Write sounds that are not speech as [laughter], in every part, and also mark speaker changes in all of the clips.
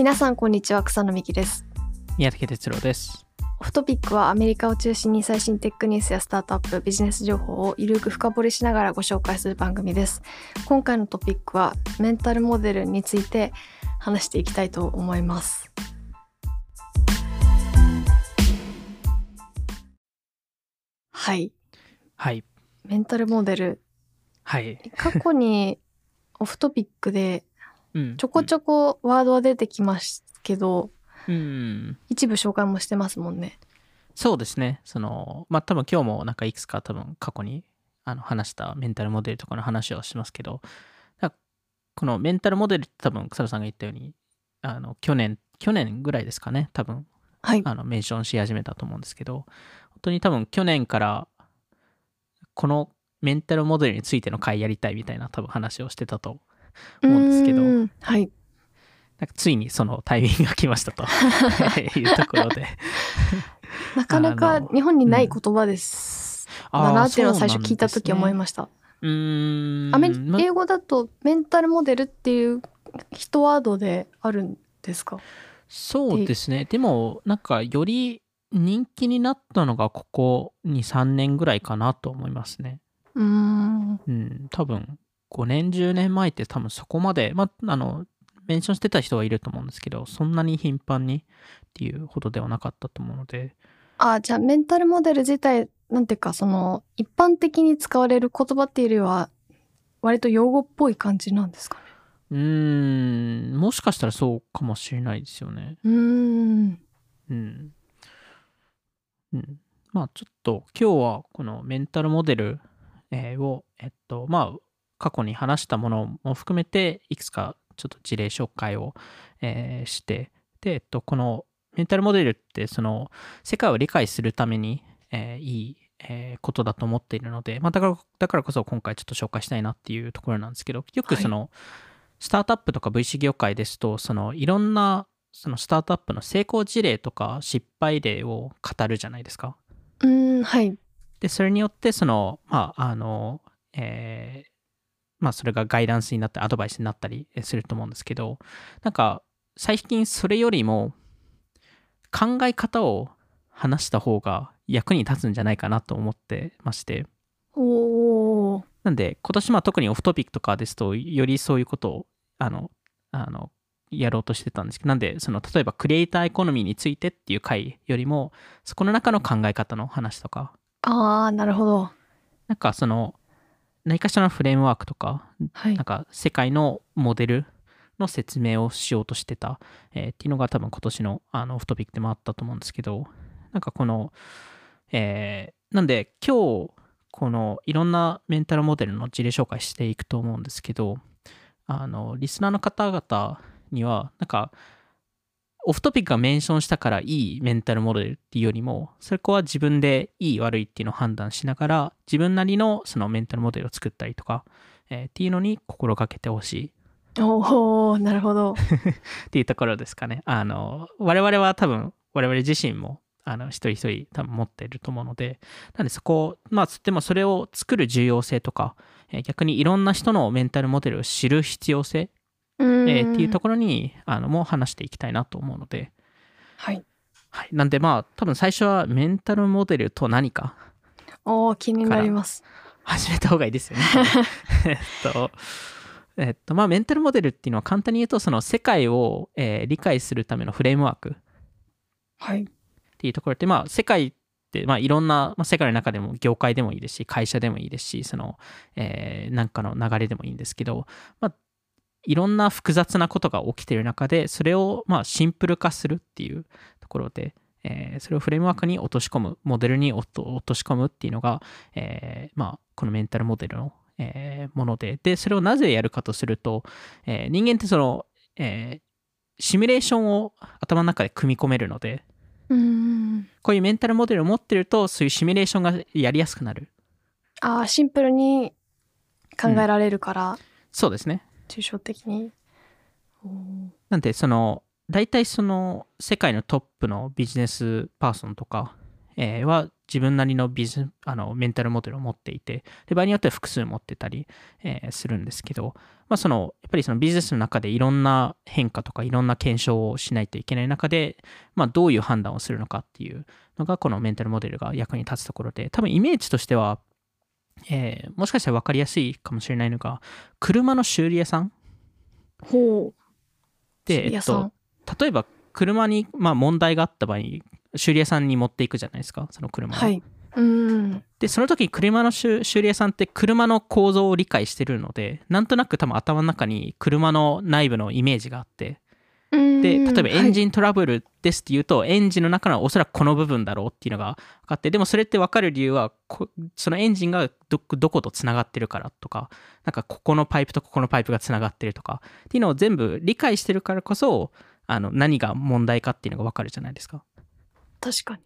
Speaker 1: 皆さんこんにちは草野美希です
Speaker 2: 宮武哲郎です。
Speaker 1: オフトピックはアメリカを中心に最新テックニュースやスタートアップビジネス情報をゆるく深掘りしながらご紹介する番組です今回のトピックはメンタルモデルについて話していきたいと思いますはい
Speaker 2: はい。
Speaker 1: メンタルモデル
Speaker 2: はい。[laughs]
Speaker 1: 過去にオフトピックで
Speaker 2: うん
Speaker 1: ちょこちょこワードは出てきますけど、
Speaker 2: うん。
Speaker 1: 一部紹介もしてますもんね。
Speaker 2: そうですね。その、まあ多分今日もなんかいくつか多分過去にあの話したメンタルモデルとかの話をしますけど、だこのメンタルモデルって多分草野さんが言ったように、あの去年、去年ぐらいですかね、多分
Speaker 1: はい。
Speaker 2: あのメンションし始めたと思うんですけど、本当に多分去年からこのメンタルモデルについての回やりたいみたいな多分話をしてたと [laughs] 思うんですけど
Speaker 1: はい。
Speaker 2: なんかついにそのタイミングが来ましたと [laughs] いうところで。[laughs]
Speaker 1: なかなか日本にない言葉です。だなっていうのを最初聞いた時思いました。
Speaker 2: うーん。
Speaker 1: アメ
Speaker 2: ま
Speaker 1: 英語だとメンタルモデルっていう一ワードであるんですか？
Speaker 2: そうですね。でも、なんか、より人気になったのが、ここ2、3年ぐらいかなと思いますね。
Speaker 1: うーん。
Speaker 2: うん、多分、5年、10年前って多分そこまで、まあ、あの、メンションしてた人はいると思うんですけど、そんなに頻繁にっていうほどではなかったと思うので、
Speaker 1: あ、じゃあメンタルモデル自体、なんていうかその一般的に使われる言葉っていうよりは割と用語っぽい感じなんですかね？
Speaker 2: うーん、もしかしたらそうかもしれないですよね。
Speaker 1: うーん。
Speaker 2: うん。うん。まあちょっと今日はこのメンタルモデルえーを、えっと、まあ過去に話したものも含めていくつかちょっと事例紹介を、えーして、で、えっと、このメンタルモデルってその世界を理解するために、えーいい、えーことだと思っているので、まあだから、だからこそ今回ちょっと紹介したいなっていうところなんですけど、よくその、スタートアップとか VC 業界ですと、そのいろんなそのスタートアップの成功事例とか失敗例を語るじゃないですか。
Speaker 1: うーん、はい。
Speaker 2: で、それによって、その、まあ、あの、えーまあ、それがガイダンスになってアドバイスになったりすると思うんですけど、なんか、最近それよりも、考え方を話した方が役に立つんじゃないかなと思ってまして。なんで、今年まあ特にオフトピックとかですと、よりそういうことを、あの、あの、やろうとしてたんですけど、なんで、その、例えばクリエイターエコノミーについてっていう回よりも、そこの中の考え方の話とか、
Speaker 1: あー、なるほど。
Speaker 2: なんかその、何かしらのフレームワークとか、
Speaker 1: はい
Speaker 2: なん。か世界のモデルの説明をしようとしてた、えーっていうのが多分今年のあのオフトピックでもあったと思うんですけど、なんかこの、えーなんで今日、このいろんなメンタルモデルの事例紹介していくと思うんですけど、あの、リスナーの方々には、なんか、オフトピックがメンションしたからいいメンタルモデルっていうよりも、そこは自分でいい悪いっていうのを判断しながら、自分なりのそのメンタルモデルを作ったりとか、えーっていうのに心がけてほしい
Speaker 1: おー、なるほど。[laughs]
Speaker 2: っていうところですかね。あの、我々は多分、我々自身も、あの、一人一人多分持っていると思うので、なんでそこを、まあ、でもそれを作る重要性とか、えー逆にいろんな人のメンタルモデルを知る必要性。えーっていうところに、あの、もう話していきたいなと思うので、
Speaker 1: はい。
Speaker 2: はい。なんでまあ、多分最初はメンタルモデルと何か
Speaker 1: おー、気になります。
Speaker 2: 始めた方がいいですよね。[laughs] えっと、えっと、まあ、メンタルモデルっていうのは簡単に言うと、その世界を、えー理解するためのフレームワーク
Speaker 1: はい。
Speaker 2: っていうところで、まあ、世界って、まあ、いろんな、まあ、世界の中でも業界でもいいですし、会社でもいいですし、その、えーなんかの流れでもいいんですけど、まあ、いろんな複雑なことが起きている中で、それを、まあ、シンプル化するっていうところで、えーそれをフレームワークに落とし込む、モデルに落とし込むっていうのが、えーまあ、このメンタルモデルの、えーもので、で、それをなぜやるかとすると、えー人間ってその、えーシミュレーションを頭の中で組み込めるので、
Speaker 1: うーん。
Speaker 2: こういうメンタルモデルを持ってると、そういうシミュレーションがやりやすくなる。
Speaker 1: あー、シンプルに考えられるから、
Speaker 2: そうですね。
Speaker 1: 抽象的に。
Speaker 2: なんで、その、大体その、世界のトップのビジネスパーソンとか、えは自分なりのビズあのメンタルモデルを持っていてで場合によっては複数持ってたり、えするんですけど、まあ、そのやっぱりそのビジネスの中でいろんな変化とかいろんな検証をしないといけない中で、まあ、どういう判断をするのかっていうのがこのメンタルモデルが役に立つところで多分イメージとしては、えーもしかしたら分かりやすいかもしれないのが車の修理屋さん？
Speaker 1: ほう
Speaker 2: で、えっと、例えば車に、まあ、問題があった場合修理屋さんに持っていくじゃないですか？その車を
Speaker 1: はい。うん。
Speaker 2: でその時に車の修修理屋さんって車の構造を理解してるのでなんとなく多分頭の中に車の内部のイメージがあってで例えばエンジントラブルですって言うと、エンジンの中のおそらくこの部分だろうっていうのが分かってでもそれって分かる理由はこそのエンジンがどどことつながってるからとかなんかここのパイプとここのパイプがつながってるとかっていうのを全部理解してるからこそあの何が問題かっていうのが分かるじゃないですか。
Speaker 1: 確かに。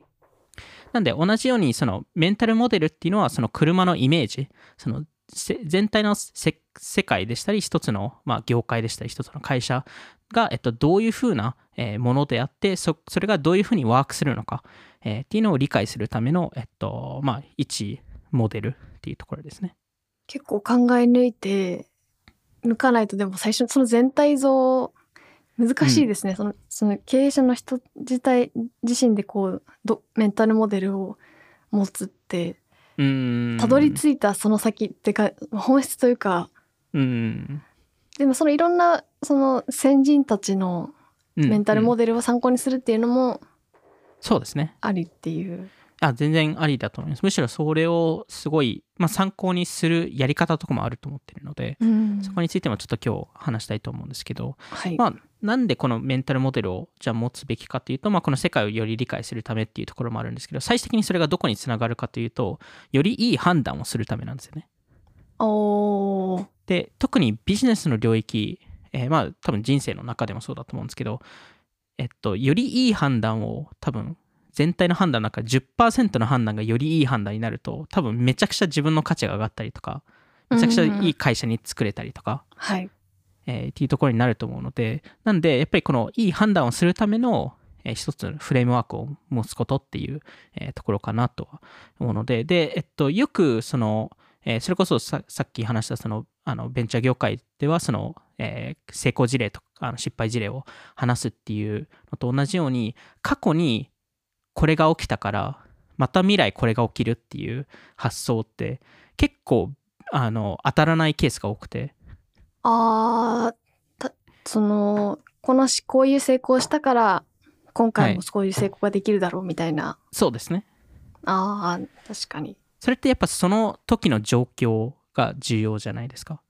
Speaker 2: なんで同じようにそのメンタルモデルっていうのはその車のイメージそのせ全体のせ世界でしたり一つの、まあ、業界でしたり一つの会社が、えっと、どういうふうな、えーものであってそそれがどういうふうにワークするのか、えーっていうのを理解するための、えっとまあ、一モデルっていうところですね。
Speaker 1: 結構考え抜いて抜かないとでも最初その全体像難しいですね、そのその経営者の人自体自身でこうどメンタルモデルを持つって。たどり着いたその先ってか本質というか
Speaker 2: うん
Speaker 1: でもそのいろんなその先人たちの
Speaker 2: うん
Speaker 1: メンタルモ
Speaker 2: デル、
Speaker 1: を参考にするっていうのも
Speaker 2: そうですね。
Speaker 1: ありっていう。
Speaker 2: あ全然ありだと思います。むしろそれをすごい、まあ、参考にするやり方とかもあると思ってるので、
Speaker 1: うん
Speaker 2: そこについてもちょっと今日話したいと思うんですけど、
Speaker 1: はい、
Speaker 2: まあ、なんでこのメンタルモデルをじゃあ持つべきかというと、まあ、この世界をより理解するためっていうところもあるんですけど、最終的にそれがどこにつながるかというと、よりいい判断をするためなんですよね。
Speaker 1: おー
Speaker 2: で、特にビジネスの領域、えーまあ、多分人生の中でもそうだと思うんですけど、えっと、よりいい判断を多分、全体の判断の中で10%の判断がよりいい判断になると、多分めちゃくちゃ自分の価値が上がったりとか、めちゃくちゃいい会社に作れたりとか、
Speaker 1: はい。
Speaker 2: えーっていうところになると思うので、なんで、やっぱりこのいい判断をするための、えー一つのフレームワークを持つことっていう、えーところかなとは思うので、で、えっと、よくその、えーそれこそささっき話したそのあのベンチャー業界ではその、えー成功事例とかあの失敗事例を話すっていうのと同じように過去にこれが起きたからまた未来これが起きるっていう発想って結構あの当たらないケースが多くて。
Speaker 1: あーたそのこのしこういう成功したから今回もそういう成功ができるだろうみたいな、
Speaker 2: そうですね。
Speaker 1: あー確かに。
Speaker 2: それってやっぱその時の状況が重要じゃないですか？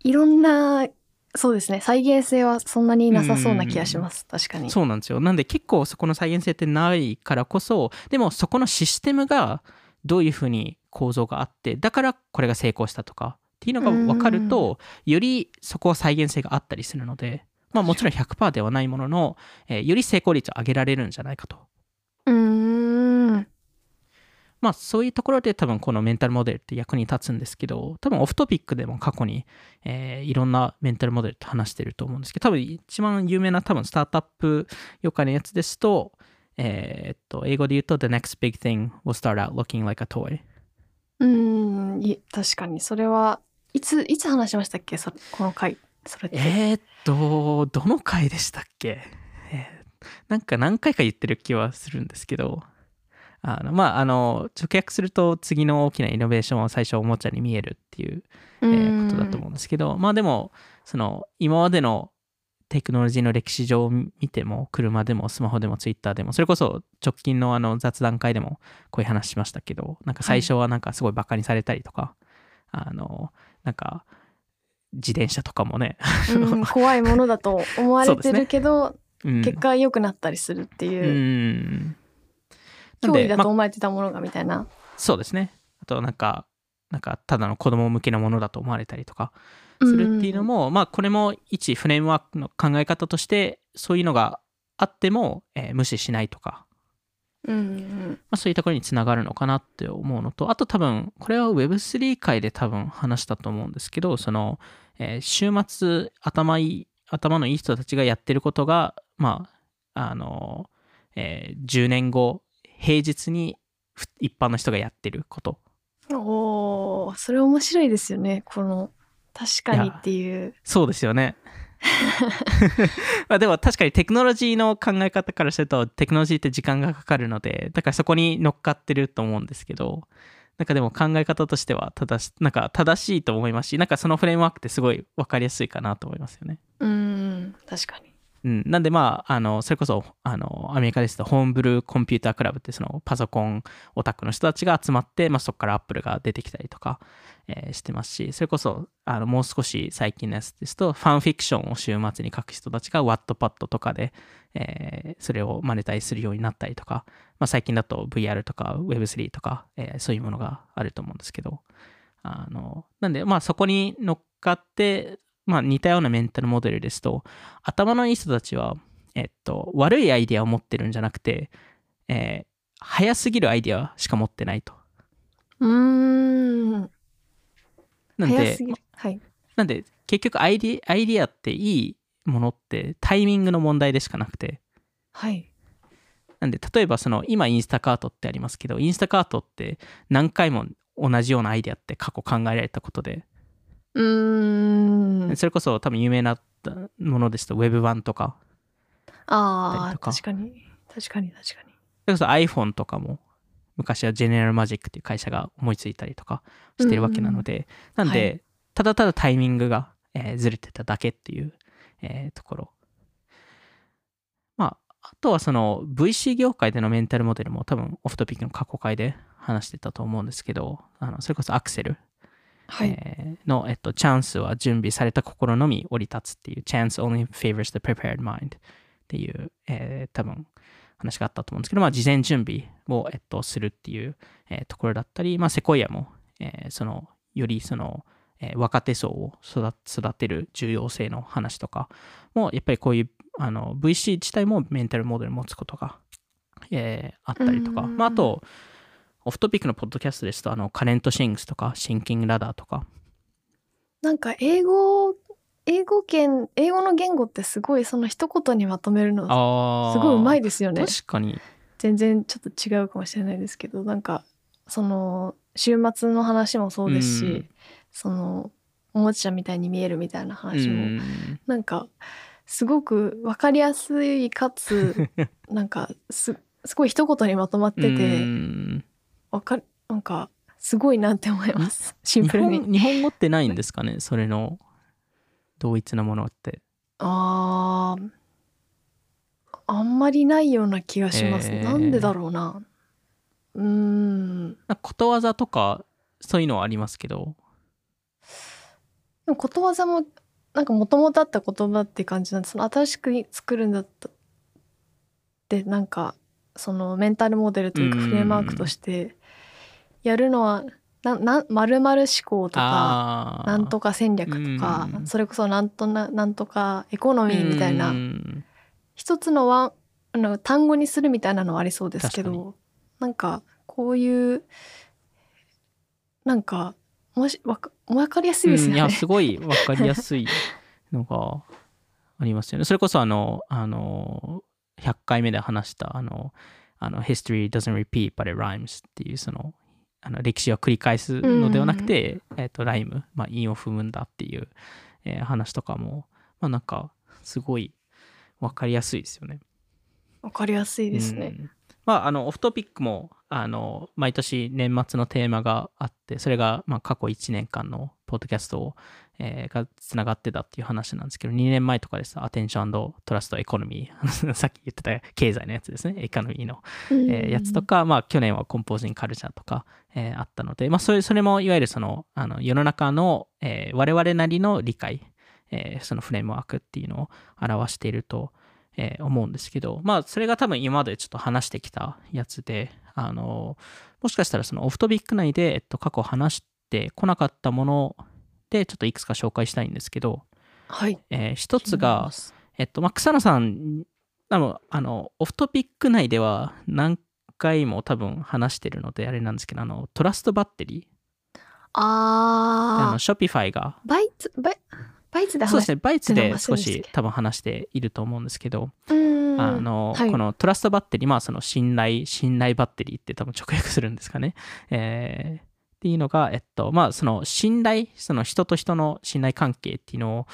Speaker 1: いろんなそうですね。再現性はそんなになさそうな気がします。確かに。
Speaker 2: そうなんですよ。なんで結構そこの再現性ってないからこそ、でもそこのシステムがどういうふうに構造があって、だからこれが成功したとかっていうのが分かると、よりそこは再現性があったりするので、まあもちろん100%ではないものの、えーより成功率を上げられるん。じゃないかと。まあそういうところで多分このメンタルモデルって役に立つんですけど、多分オフトピックでも過去に、えーいろんなメンタルモデルって話してると思うんですけど、多分一番有名な多分スタートアップ業界のやつですと、えーっと、英語で言うと The next big thing will start out looking like a toy。
Speaker 1: うーんい確かに。それはいついつ話しましたっけ？そこの回。それって、
Speaker 2: えーっと、どの回でしたっけ、えーなんか何回か言ってる気はするんですけど、あのまあ、あの、直訳すると次の大きなイノベーションは最初おもちゃに見えるっていうえーことだと思うんですけど、まあでも、その今までのテクノロジーの歴史上を見ても、車でもスマホでもツイッターでも、それこそ直近のあの雑談会でもこういう話しましたけど、なんか最初はなんかすごいバカにされたりとか、あの、なんか自転車とかもね、
Speaker 1: うん怖いものだと思われてるけど、
Speaker 2: うん、
Speaker 1: 結果良くなったりするって
Speaker 2: う。
Speaker 1: いう、脅威だと
Speaker 2: まあ
Speaker 1: 思われてたものがみたいな、
Speaker 2: そうですね。あとなんか、なんかただの子供向けのものだと思われたりとか、するっていうのも、まあこれも一フレームワークの考え方としてそういうのがあっても、えー無視しないとか、
Speaker 1: うんうん
Speaker 2: まあ、そういうところにつながるのかなって思うのとあと多分これは Web3 界で多分話したと思うんですけどその、えー週末頭いい頭のいい人たちがやってることがまああの、えー10年後平日にふ一般の人がやってること。
Speaker 1: おーそれ面白いですよねこの確かにっていう
Speaker 2: そうですよね。[laughs] まあでも確かにテクノロジーの考え方からするとテクノロジーって時間がかかるのでだからそこに乗っかってると思うんですけどなんかでも考え方としては正しなんか正しいと思いますしなんかそのフレームワークってすごい分かりやすいかなと思いますよね。
Speaker 1: うん確かに
Speaker 2: うん、なんでまああのそれこそあのアメリカですとホームブルーコンピュータークラブってそのパソコンオタクの人たちが集まって、まあ、そこからアップルが出てきたりとか、えーしてますしそれこそあのもう少し最近のやつですとファンフィクションを週末に書く人たちがワットパッドとかで、えーそれをマネタイするようになったりとか、まあ、最近だと VR とか Web3 とか、えーそういうものがあると思うんですけどあのなんでまあそこに乗っかってまあ似たようなメンタルモデルですと頭のいい人たちは、えっと、悪いアイデアを持ってるんじゃなくて、えー早すぎるアイデアしか持ってないと。
Speaker 1: うーん。
Speaker 2: なんで
Speaker 1: はい。
Speaker 2: なんで結局アイデアアイデアっていいものってタイミングの問題でしかなくて。
Speaker 1: はい。
Speaker 2: なんで例えばその今インスタカートってありますけどインスタカートって何回も同じようなアイデアって過去考えられたことで、
Speaker 1: うーん。
Speaker 2: それこそ多分有名なものですと Web1 とか。
Speaker 1: ああ確かに。確かに確かに。
Speaker 2: それこそ iPhone とかも昔は General Magic っていう会社が思いついたりとかしてるわけなので、なんで、
Speaker 1: はい。
Speaker 2: ただただタイミングが、えーずれてただけっていう、えーところ。まあ、あとはその VC 業界でのメンタルモデルも多分オフトピックの過去回で話してたと思うんですけど、あのそれこそアクセル、
Speaker 1: はい、
Speaker 2: えーの、えっと、チャンスは準備された心のみ降り立つっていう Chance only favors the prepared mind っていう、えー多分話があったと思うんですけど、まあ、事前準備を、えっと、するっていう、えーところだったり、まあ、セコイアも、えーそのよりその、えー若手層を育育てる重要性の話とかもやっぱりこういうあの VC 自体もメンタルモデルを持つことが、えーあったりとか、
Speaker 1: うん。
Speaker 2: まあ、あとオフトピックのポッドキャストですとあのカレントシングスとかシンキングラダーとか。
Speaker 1: なんか英語英語圏英語の言語ってすごいその一言にまとめるの
Speaker 2: あ
Speaker 1: すごいうまい
Speaker 2: で
Speaker 1: ですよね。
Speaker 2: 確かに。
Speaker 1: 全然ちょっと違うかもしれないですけどなんかその週末の話もそうですし、
Speaker 2: うん。
Speaker 1: そのおもちゃみたいに見えるみたいな
Speaker 2: う
Speaker 1: 話も、
Speaker 2: ん。
Speaker 1: なんかすごく分かりやすいかつ [laughs] なんかすすごい一言にまとまって
Speaker 2: う
Speaker 1: て
Speaker 2: ん
Speaker 1: わかるなんかすごいなって思います。シン
Speaker 2: 日
Speaker 1: プルに。
Speaker 2: 本日本語ってないんですかね？それの同一なものって。
Speaker 1: あー。あんまりないような気がします、
Speaker 2: えー。
Speaker 1: なんでだろうな。うーん。
Speaker 2: ことわざとかそういうのはありますけど。
Speaker 1: でもことわざもなんかもともとあった言葉って感じなんでその新しく作るんだったってなんかそのメンタルモデルというか
Speaker 2: うん。
Speaker 1: フレームワークとしてやるのはなな〇〇思考とかなんとか戦略とか
Speaker 2: うん。
Speaker 1: それこそなんとななんとかエコノミーみたいな
Speaker 2: うん。
Speaker 1: 一つのワンあの単語にするみたいなのはありそうですけどなんかこういうなんかもしわかわかりやすいですよね。
Speaker 2: うん。いやすごい分かりやすいのが [laughs] ありますよね。それこそあのあの100回目で話したあのあの History doesn't repeat but it rhymes っていうそのあの歴史を繰り返すのではなくて、えっとライム、まあ、韻を踏むんだっていう、えー話とかもまあなんかすごい分かりやすいですよね。
Speaker 1: わかりやすいですね。
Speaker 2: うんまあ、あのオフトピックもあの毎年年末のテーマがあってそれがまあ過去1年間のポッドキャストを、えーがつながってたっていう話なんですけど2年前とかですアテンショントラストエコノミー [laughs] さっき言ってた経済のやつですね。エコノミーの、えーやつとか、まあ、去年はコンポージングカルチャーとか、えーあったので、まあ、それそれもいわゆるそのあの世の中の、えー我々なりの理解、えーそのフレームワークっていうのを表しているとえー思うんですけど、まあ、それが多分今までちょっと話してきたやつで、あの、もしかしたらそのオフトピック内で、えっと、過去話してこなかったもので、ちょっといくつか紹介したいんですけど、
Speaker 1: はい。
Speaker 2: えー一つがえっと、まあ、草野さん、多分あの、オフトピック内では何回も多分話してるので、あれなんですけど、あの、トラストバッテリー、あ
Speaker 1: あ
Speaker 2: の、ショピファイが、
Speaker 1: ーバイツバイバイツで話し
Speaker 2: そうですね、バイツで少
Speaker 1: 話し
Speaker 2: 多分話していると思うんですけど、あの、
Speaker 1: はい。
Speaker 2: このトラストバッテリー、まあその信頼、信頼バッテリーって多分直訳するんですかね。えーっていうのが、えっと、まあその信頼、その人と人の信頼関係っていうのを、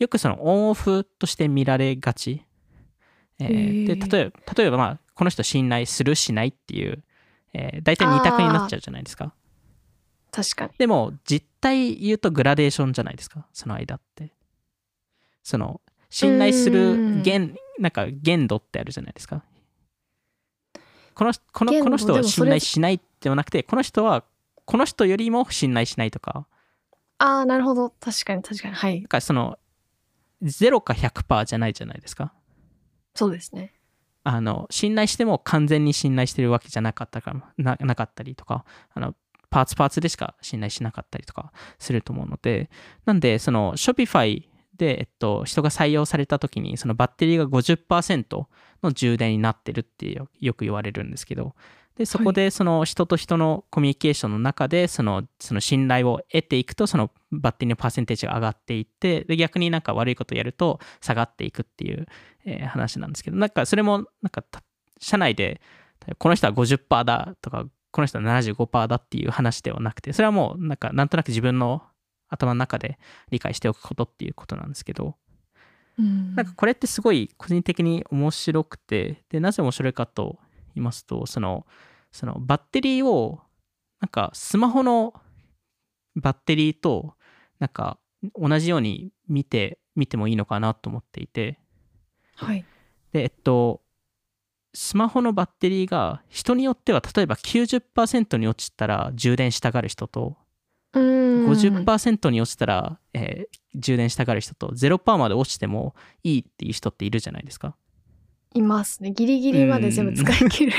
Speaker 2: よくそのオンオフとして見られがち。えーで、例えば、例えばまあ、この人信頼するしないっていう、えー、大体二択になっちゃうじゃないですか。
Speaker 1: 確かに。
Speaker 2: でも、実態言うとグラデーションじゃないですか、その間って。その、信頼する限、なんか限度ってあるじゃないですか。このこのこの人は信頼しないではなくて、この人は、この人よりも信頼しないとか、
Speaker 1: ああ、なるほど。確かに確かに。はい
Speaker 2: なん。かその、0か100%じゃないじゃないですか。
Speaker 1: そうですね。
Speaker 2: あの信頼しても完全に信頼してるわけじゃなかったかななかったりとかあのパーツパーツでしか信頼しなかったりとかすると思うのでなんでその Shopify で、えっと、人が採用された時にそのバッテリーが50%の充電になってるってよよく言われるんですけどでそこでその人と人のコミュニケーションの中でそのその信頼を得ていくとそのバッテリーのパーセンテージが上がっていってで逆になんか悪いことをやると下がっていくっていう、えー話なんですけどなんかそれもなんかた社内でこの人は50%だとかこの人は75%だっていう話ではなくてそれはもうなんかなんとなく自分の頭の中で理解しておくことっていうことなんですけど
Speaker 1: うん。
Speaker 2: なんかこれってすごい個人的に面白くてでなぜ面白いかと言いますとそのそのバッテリーをなんかスマホのバッテリーとなんか同じように見て見てもいいのかなと思っていて
Speaker 1: はい。
Speaker 2: でえっとスマホのバッテリーが人によっては例えば90%に落ちたら充電したがる人と
Speaker 1: うーん。
Speaker 2: 50%に落ちたら、えー充電したがる人と0%まで落ちてもいいっていう人っているじゃないですか。
Speaker 1: いますね。ギリギリまで全部使い切る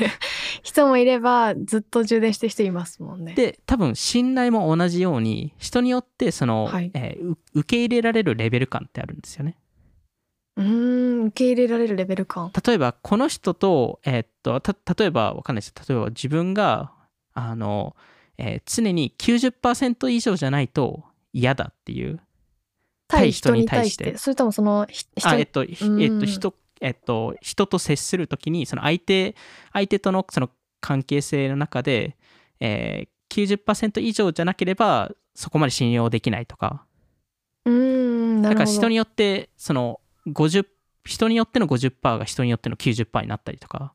Speaker 1: 人もいれば、ずっと充電してる人いますもんね。
Speaker 2: で多分信頼も同じように人によってその、
Speaker 1: はい
Speaker 2: えーう受け入れられるレベル感ってあるんですよね。
Speaker 1: うーん、受け入れられるレベル感。
Speaker 2: 例えばこの人と,、えーっとた例えばわかんないです例えば自分があの、えー常に90%以上じゃないと嫌だっていう
Speaker 1: 対人に
Speaker 2: 対し
Speaker 1: てて。それともその、ひ人
Speaker 2: あえっと、えっと、人、えっと、人と接するときに、その相手、相手とのその関係性の中で、えー、90%以上じゃなければ、そこまで信用できないとか、
Speaker 1: うーん、なるほど。
Speaker 2: だから人によって、その50、人によっての50%が人によっての90%になったりとか、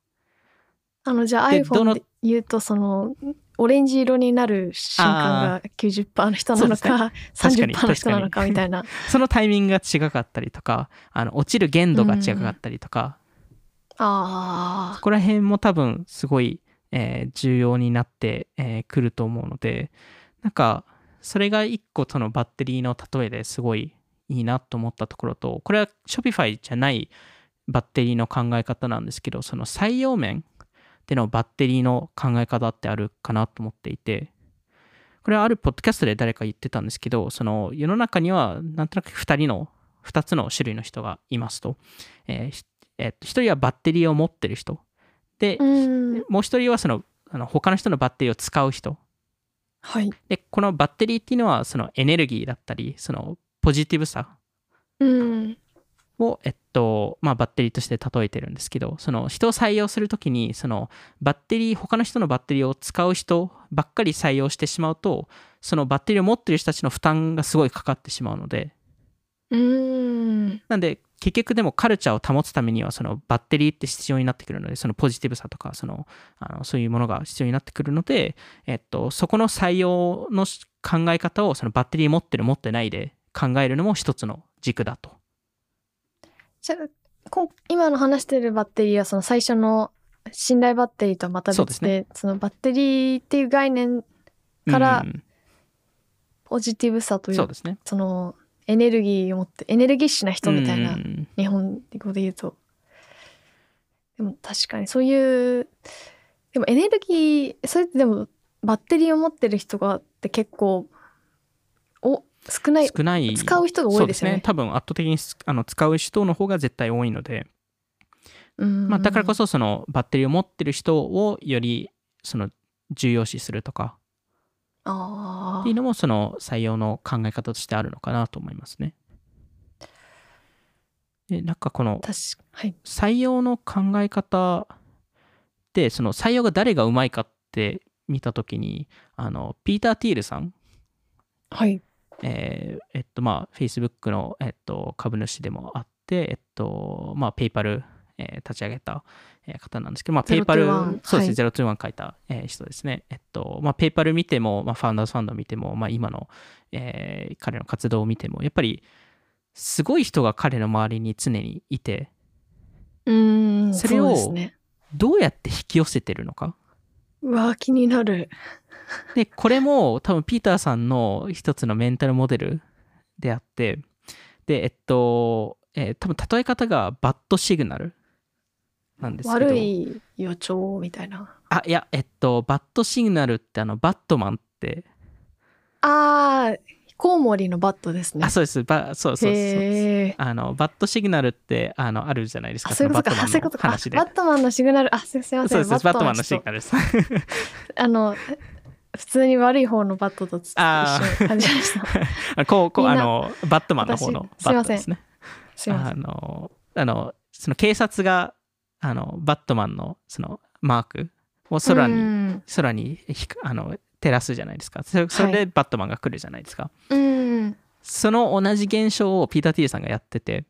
Speaker 1: あの、じゃあ iPhone で言うと、その、オレンジ色になる瞬間が90%の人なのか、
Speaker 2: 確かに
Speaker 1: 30%の人なのかみたいな。[laughs]
Speaker 2: そのタイミングが違かったりとか、あの落ちる限度が違かったりとか、
Speaker 1: あ
Speaker 2: そこら辺も多分すごい、えー重要になってく、えーくると思うのでなんかそれが一個そのバッテリーの例えですごいいいなと思ったところとこれは Shopify じゃないバッテリーの考え方なんですけどその採用面でのバッテリーの考え方ってあるかなと思っていてこれはあるポッドキャストで誰か言ってたんですけどその世の中にはなんとなく2人の2つの種類の人がいますと、えーひえっと1人はバッテリーを持ってる人で
Speaker 1: あ。う。
Speaker 2: もう一人はそのあの他の人のバッテリーを使う人
Speaker 1: はい。
Speaker 2: でこのバッテリーっていうのはそのエネルギーだったりそのポジティブさ
Speaker 1: うん。
Speaker 2: を、えっとまあ、バッテリーとして例えてるんですけどその人を採用するときにそのバッテリー他の人のバッテリーを使う人ばっかり採用してしまうとそのバッテリーを持ってる人たちの負担がすごいかかってしまうので
Speaker 1: うーん。
Speaker 2: なんで結局でもカルチャーを保つためにはそのバッテリーって必要になってくるのでそのポジティブさとかそのあのそういうものが必要になってくるので、えっと、そこの採用のし考え方をそのバッテリー持ってる持ってないで考えるのも一つの軸だと。
Speaker 1: 今の話してるバッテリーはその最初の信頼バッテリーとはまた別でそのバッテリーっていう概念から
Speaker 2: うん。
Speaker 1: ポジティブさという
Speaker 2: そうですね。
Speaker 1: そのエネルギーを持ってエネルギッシュな人みたいな
Speaker 2: うん。
Speaker 1: 日本語で言うと。でも確かにそういうでもエネルギーそれってでもバッテリーを持ってる人がって結構お少ない
Speaker 2: 少ない。
Speaker 1: 使う人が多いですよね。
Speaker 2: そう多分圧倒的にすあの使う人の方が絶対多いので、
Speaker 1: うん。
Speaker 2: まあ、だからこそそのバッテリーを持ってる人をよりその重要視するとか。
Speaker 1: あ
Speaker 2: っていうのもその採用の考え方としてあるのかなと思いますね。でなんかこの採用の考え方でその採用が誰がうまいかって見た時にあのピーター・ティールさん
Speaker 1: はい
Speaker 2: えーえっとまあ、Facebook の、えっと、株主でもあって、えっとまあ、 PayPal、えー立ち上げた、えー方なんですけど、まあ、ペイパル
Speaker 1: 021、
Speaker 2: そうですね、
Speaker 1: は
Speaker 2: 021書いた、えー人ですね。えっと、まあ、 PayPal 見ても、まあ、 Founders Fund 見ても、まあ、今の、えー彼の活動を見ても、やっぱり、すごい人が彼の周りに常にいて、
Speaker 1: うーん
Speaker 2: それをどうやって引き寄せてるのか？
Speaker 1: うわ気になる
Speaker 2: で、これも多分ピーターさんの一つのメンタルモデルであって、で、えっと、えー多分例え方がバッドシグナルなんですけど。
Speaker 1: 悪い予兆みたいな
Speaker 2: あ、いや、えっと、バッドシグナルってあの、バットマンって、
Speaker 1: あーコウモリのバットですね
Speaker 2: あ、そうです。ばそうそうそうあの、バッドシグナルって、あの、あるじゃないですか。
Speaker 1: あそういうことか
Speaker 2: のバットマンの
Speaker 1: あそういうことか。バットマンのシグナルあすすいませ
Speaker 2: ん。バットマンのシグナルです。[laughs]
Speaker 1: あの普通に悪い方のバットとつ一緒に感じました。[laughs]
Speaker 2: あこう、こう、あの、バットマンの方の
Speaker 1: 私
Speaker 2: バットですね。あ
Speaker 1: すいません。
Speaker 2: の、あの、その警察が、あの、バットマンの、その、マークを空
Speaker 1: う
Speaker 2: に、
Speaker 1: ん。
Speaker 2: 空にひか、あの、照らすじゃないですか。それそれでバットマンが来るじゃないですか。
Speaker 1: うん
Speaker 2: その同じ現象をピーター・ティールさんがやってて、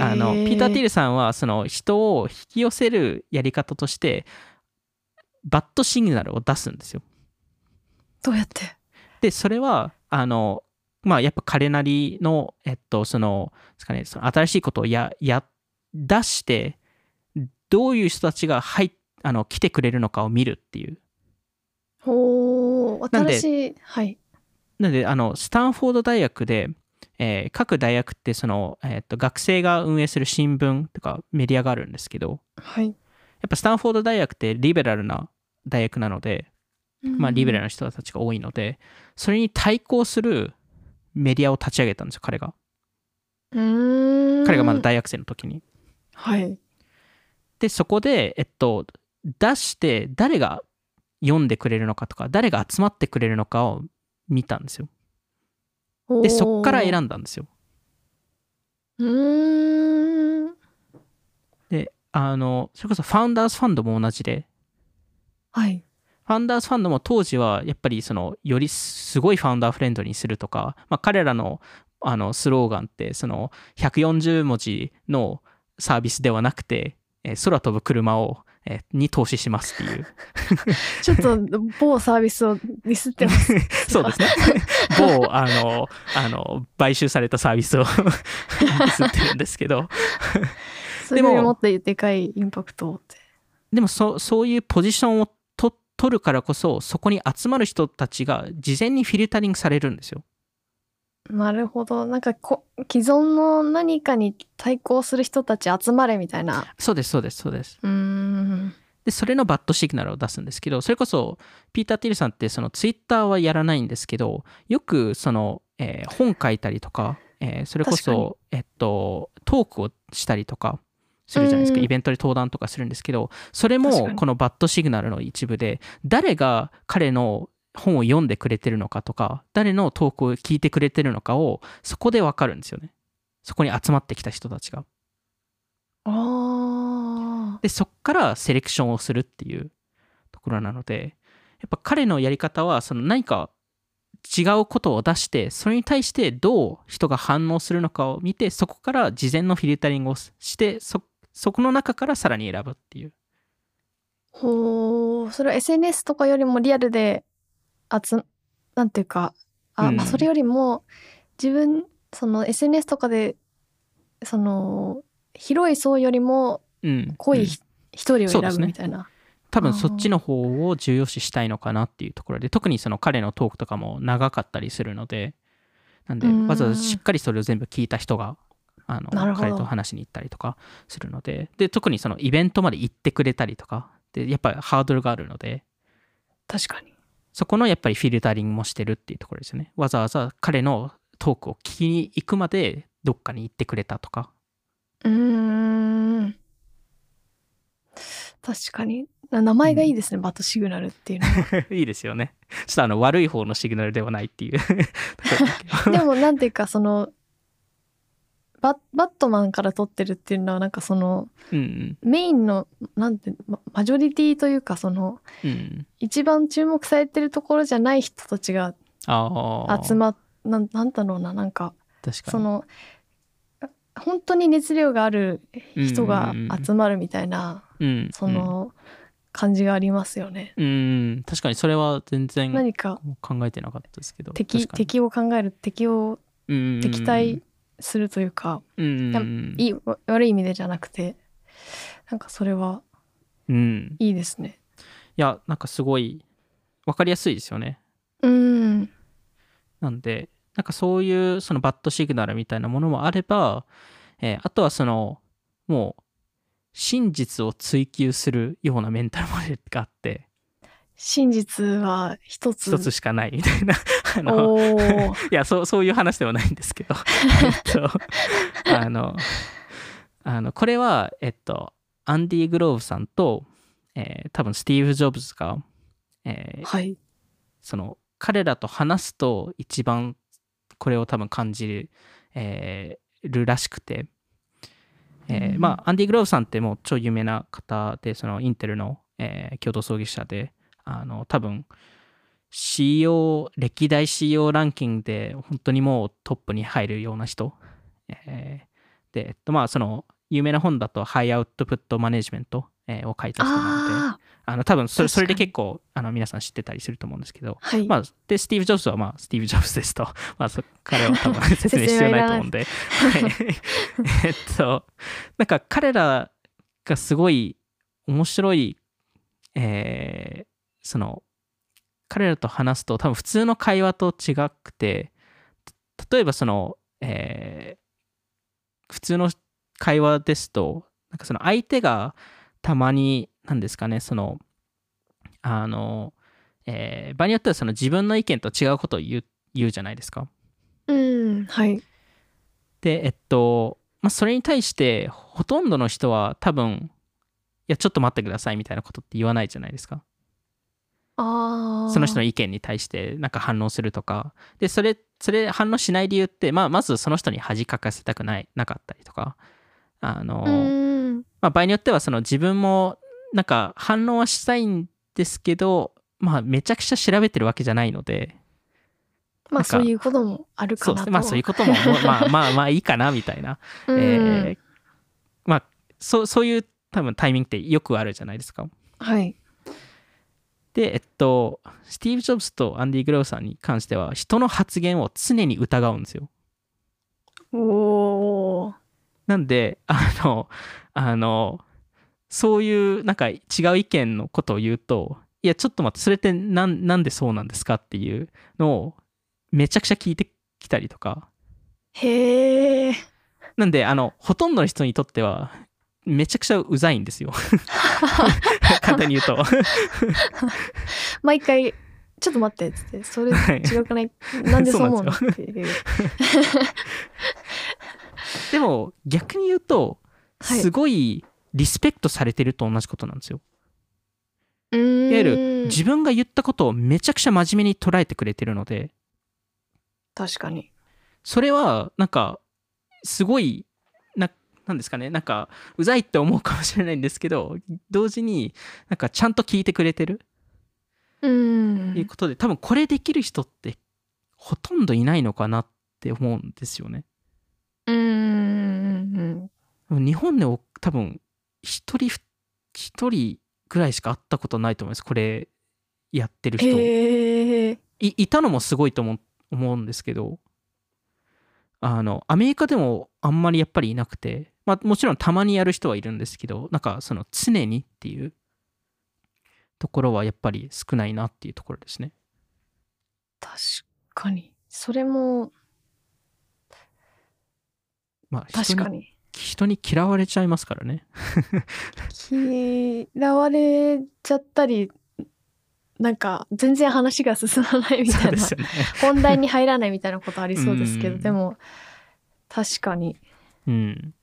Speaker 2: あの、ピーター・ティールさんは、その人を引き寄せるやり方として、バッドシグナルを出すんですよ。
Speaker 1: どうやって？
Speaker 2: で、それは、あの、まあ、やっぱ彼なりの、えっと、その、ですかね、その新しいことをや、や、出して、どういう人たちが入っあの来てくれるのかを見るっていう。
Speaker 1: おー
Speaker 2: なんで
Speaker 1: 新しいはい
Speaker 2: なので、あの、スタンフォード大学で、えー各大学って、その、えっと、学生が運営する新聞とかメディアがあるんですけど、
Speaker 1: はい
Speaker 2: やっぱスタンフォード大学ってリベラルな大学なので、まあ、リベラルな人たちが多いので、それに対抗するメディアを立ち上げたんですよ、彼が。彼がまだ大学生の時に。
Speaker 1: はい
Speaker 2: で、そこで、えっと、出して、誰が読んでくれるのかとか、誰が集まってくれるのかを見たんですよ。で、そっから選んだんですよ。
Speaker 1: うーん
Speaker 2: で、あの、それこそファウンダーズファンドも同じで、
Speaker 1: はい。
Speaker 2: ファウンダーズファンドも当時はやっぱりそのよりすごいファウンダーフレンドにするとか、まあ、彼らのあのスローガンってその140文字のサービスではなくて、えー空飛ぶ車を、えーに投資しますっていう。[laughs]
Speaker 1: ちょっと某サービスをディスってます。[laughs]
Speaker 2: そうですね。[laughs] 某あのあの買収されたサービスをディスってるんですけど。
Speaker 1: それよりもっとでかいインパクトって。
Speaker 2: でもそそういうポジションをと取るからこそそこに集まる人たちが事前にフィルタリングされるんですよ。
Speaker 1: なるほど。なんかこ既存の何かに対抗する人たち集まれみたいな。
Speaker 2: そうですそうですそうです。
Speaker 1: うーん。
Speaker 2: で、それのバッドシグナルを出すんですけど、それこそ、ピーター・ティルさんって、そのツイッターはやらないんですけど、よく、その、えー本書いたりとか、えーそれこそ、えっと、トークをしたりとかするじゃないですか。
Speaker 1: うん
Speaker 2: イベントで登壇とかするんですけど、それも、このバッドシグナルの一部で、誰が彼の本を読んでくれてるのかとか、誰のトークを聞いてくれてるのかを、そこでわかるんですよね。そこに集まってきた人たちが。
Speaker 1: あ
Speaker 2: で、そっからセレクションをするっていうところなので、やっぱ彼のやり方は、その何か違うことを出して、それに対してどう人が反応するのかを見て、そこから事前のフィルタリングをして、そ、そこの中からさらに選ぶっていう。
Speaker 1: ほう。それは SNS とかよりもリアルで集なんていうかあ、
Speaker 2: うん。
Speaker 1: まあそれよりも自分その SNS とかでその広い層よりも
Speaker 2: うん。
Speaker 1: 濃い
Speaker 2: うん。
Speaker 1: 一人を選ぶみたいな、
Speaker 2: 多分そっちの方を重要視したいのかなっていうところで、特にその彼のトークとかも長かったりするので、なんで、
Speaker 1: うん。
Speaker 2: わざわざしっかりそれを全部聞いた人が、あの彼と話しに行ったりとかするので、で、特にそのイベントまで行ってくれたりとか、で、やっぱりハードルがあるので、
Speaker 1: 確かに。
Speaker 2: そこのやっぱりフィルタリングもしてるっていうところですよね。わざわざ彼のトークを聞きに行くまでどっかに行ってくれたとか。
Speaker 1: うーん。確かに。名前がいいですね、バッドシグナルっていうのは。[laughs]
Speaker 2: いいですよね。ちょっとあの悪い方のシグナルではないっていう。[laughs]
Speaker 1: でもなんていうかそのババットマンから撮ってるっていうのはなんかその
Speaker 2: うん
Speaker 1: メインのなんてママジョリティというかその
Speaker 2: うんうん。
Speaker 1: 一番注目されてるところじゃない人たちが集まっなんなんだろうななんかその本当に熱量がある人が集まるみたいな、
Speaker 2: うん
Speaker 1: その感じがありますよね。
Speaker 2: うん、うん。確かにそれは全然
Speaker 1: 何か
Speaker 2: 考えてなかったですけど。
Speaker 1: 敵敵を考える敵を
Speaker 2: うん。
Speaker 1: 敵対するというか、
Speaker 2: うん
Speaker 1: やいいわ悪い意味でじゃなくてなんかそれは
Speaker 2: うん。
Speaker 1: いいですね。
Speaker 2: いやなんかすごい分かりやすいですよね。
Speaker 1: うん。
Speaker 2: なんでなんかそういうそのバッドシグナルみたいなものもあれば、えーあとはそのもう真実を追求するようなメンタルモデルがあって
Speaker 1: 真実は一つ。
Speaker 2: 一つしかない。みたいな。[laughs] あの [laughs] いやそうそういう話ではないんですけど。[laughs] えっとあのあのこれはえっとアンディ・グローブさんと、えー多分スティーブ・ジョブズが、えー
Speaker 1: はい。
Speaker 2: その彼らと話すと一番これを多分感じる,、えーるらしくて、えー
Speaker 1: うん。
Speaker 2: まあアンディ・グローブさんってもう超有名な方でそのインテルの、えー共同創業者であの多分 CEO 歴代 CEO ランキングで本当にもうトップに入るような人、えーで、えっと、まあその有名な本だとハイアウトプットマネジメント、えーを書いた人なので。
Speaker 1: あ
Speaker 2: あの多分それそれで結構あの皆さん知ってたりすると思うんですけど、
Speaker 1: あはい、
Speaker 2: まあ、で、スティーブ・ジョブズは、まあ、スティーブ・ジョブズですと、[laughs] まあ、そ彼は多分説明必要ないと思うんで、はい。[laughs] えっと、なんか彼らがすごい面白い、えーその、彼らと話すと、多分普通の会話と違くて、例えばその、えー普通の会話ですと、なんかその相手がたまに、なんですかね、その、あの、えー場合によってはその自分の意見と違うことを言う言うじゃないですか。
Speaker 1: うんはい
Speaker 2: で、えっと、まあ、それに対してほとんどの人は多分、いや、ちょっと待ってくださいみたいなことって言わないじゃないですか。その人の意見に対してなんか反応するとか。で、それ、それ反応しない理由って、まあ、まずその人に恥かかせたくない、なかったりとか。あの、
Speaker 1: うん
Speaker 2: まあ、場合によってはその自分もなんか反応はしたいんですけど、まあ、めちゃくちゃ調べてるわけじゃないので、
Speaker 1: まあそういうこともあるかなと。
Speaker 2: まあそういうことも、まあまあまあいいかなみたいな。[laughs]
Speaker 1: うん
Speaker 2: えーまあそうそういう多分タイミングってよくあるじゃないですか。
Speaker 1: はい
Speaker 2: で、えっと、スティーブ・ジョブズとアンディ・グローさんに関しては、人の発言を常に疑うんですよ。
Speaker 1: おー。
Speaker 2: なんで、あの、あの、そういうなんか違う意見のことを言うと、いや、ちょっと待って、それってなんなんでそうなんですかっていうのをめちゃくちゃ聞いてきたりとか、
Speaker 1: へえ
Speaker 2: なんで、あの、ほとんどの人にとっては、めちゃくちゃうざいんですよ。[laughs] 簡単に言うと。
Speaker 1: 毎回ちょっと待ってっつってそれ
Speaker 2: はい。
Speaker 1: 違くない？なんでそう思うの？っていう。[laughs]
Speaker 2: でも、逆に言うと、
Speaker 1: はい。
Speaker 2: すごいリスペクトされてると同じことなんですよ。
Speaker 1: いわ
Speaker 2: いわゆる自分が言ったことをめちゃくちゃ真面目に捉えてくれてるので、
Speaker 1: 確かに。
Speaker 2: それは、なんか、すごい、な、なんですかね、なんか、うざいって思うかもしれないんですけど、同時に、なんか、ちゃんと聞いてくれてる
Speaker 1: うん
Speaker 2: ということで、多分これできる人って、ほとんどいないのかなって思うんですよね。
Speaker 1: うん
Speaker 2: 日本でお多分、一人ふ、一人ぐらいしか会ったことないと思います。これ、やってる人。
Speaker 1: へえ
Speaker 2: いいたのもすごいと思思うんですけどあのアメリカでもあんまりやっぱりいなくて、まあ、もちろんたまにやる人はいるんですけどなんかその常にっていうところはやっぱり少ないなっていうところですね。
Speaker 1: 確かにそれも
Speaker 2: まあ、人に
Speaker 1: 確かに
Speaker 2: 人に嫌われちゃいますからね。
Speaker 1: 嫌われちゃったりなんか全然話が進まないみたいな [laughs]
Speaker 2: ね。
Speaker 1: 本題に入らないみたいなことありそうですけど
Speaker 2: うん
Speaker 1: でも確かに
Speaker 2: うん。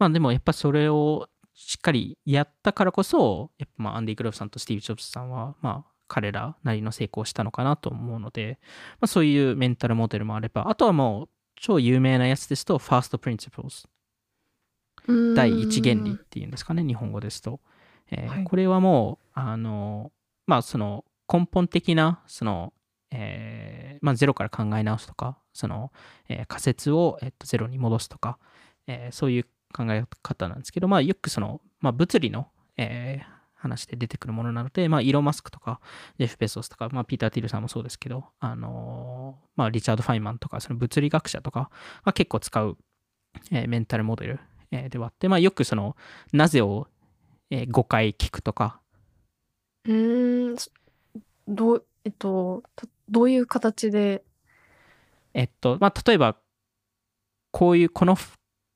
Speaker 2: まあでもやっぱそれをしっかりやったからこそ、やっぱまあアンディ・グローブさんとスティーブ・ジョブズさんは、まあ彼らなりの成功をしたのかなと思うので、まあそういうメンタルモデルもあれば、あとはもう超有名なやつですと First Principles
Speaker 1: うん。
Speaker 2: 第一原理っていうんですかね日本語ですと、えー
Speaker 1: はい。
Speaker 2: これはもうあのまあその根本的なその、えーまあ、ゼロから考え直すとかその、えー仮説を、えっと、ゼロに戻すとか、えーそういう考え方なんですけど、まあ、よくその、まあ、物理の、えー話で出てくるものなので、まあ、イーロン・マスクとかジェフ・ベソスとか、まあ、ピーター・ティルさんもそうですけど、あのーまあ、リチャード・ファイマンとかその物理学者とかが結構使う、えーメンタルモデル、えーではあって、まあ、よくそのなぜを、え5回聞くとか、
Speaker 1: うーんそどうえっとたどういう形で？
Speaker 2: えっと、まあ、例えば、こういう、この、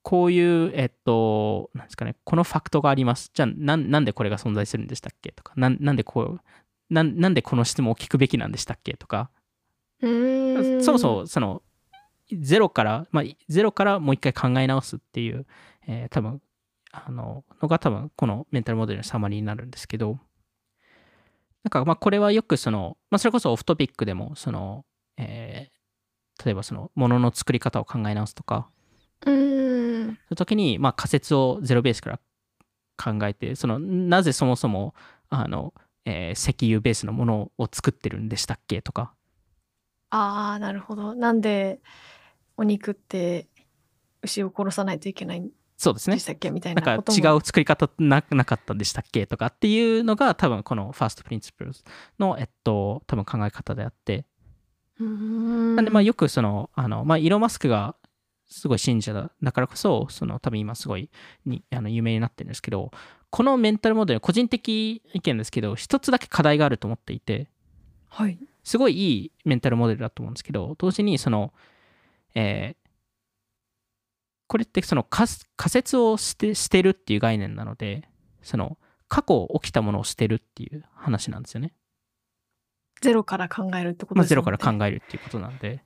Speaker 2: こういう、えっと、なんですかね、このファクトがあります。じゃあ、なんなんでこれが存在するんでしたっけとか、なんなんでこう、なんなんでこの質問を聞くべきなんでしたっけとか、そもそも、その、ゼロから、まあ、ゼロからもう一回考え直すっていう、えー多分、あの、のが多分、このメンタルモデルのサマリーになるんですけど、なんか、まあ、これはよくその、まあ、それこそオフトピックでも、その、えー例えばその、ものの作り方を考え直すとか、
Speaker 1: うーん。
Speaker 2: 時に、まあ、仮説をゼロベースから考えて、その、なぜそもそも、あの、えー石油ベースのものを作ってるんでしたっけとか、
Speaker 1: ああなるほど。なんでお肉って牛を殺さないといけないん
Speaker 2: そうですね。
Speaker 1: でし。たっけみたい
Speaker 2: なんか
Speaker 1: なことも
Speaker 2: 違う作り方ななかったんでしたっけとかっていうのが多分この First Principles の、えっと、多分考え方であって、
Speaker 1: うーん。
Speaker 2: なんでまあよくその、あの、まあ、イーロン・マスクがすごい信者だだからこそ、その多分今すごいにあの有名になってるんですけど、このメンタルモデル、個人的意見ですけど、一つだけ課題があると思っていて、
Speaker 1: はい
Speaker 2: すごいいいメンタルモデルだと思うんですけど、同時にその、えーこれってその仮仮説を捨て捨てるっていう概念なので、その過去起きたものを捨てるっていう話なんですよね。
Speaker 1: ゼロから考えるってこと
Speaker 2: まあ、
Speaker 1: です
Speaker 2: ゼロから考えるっていうことなんで。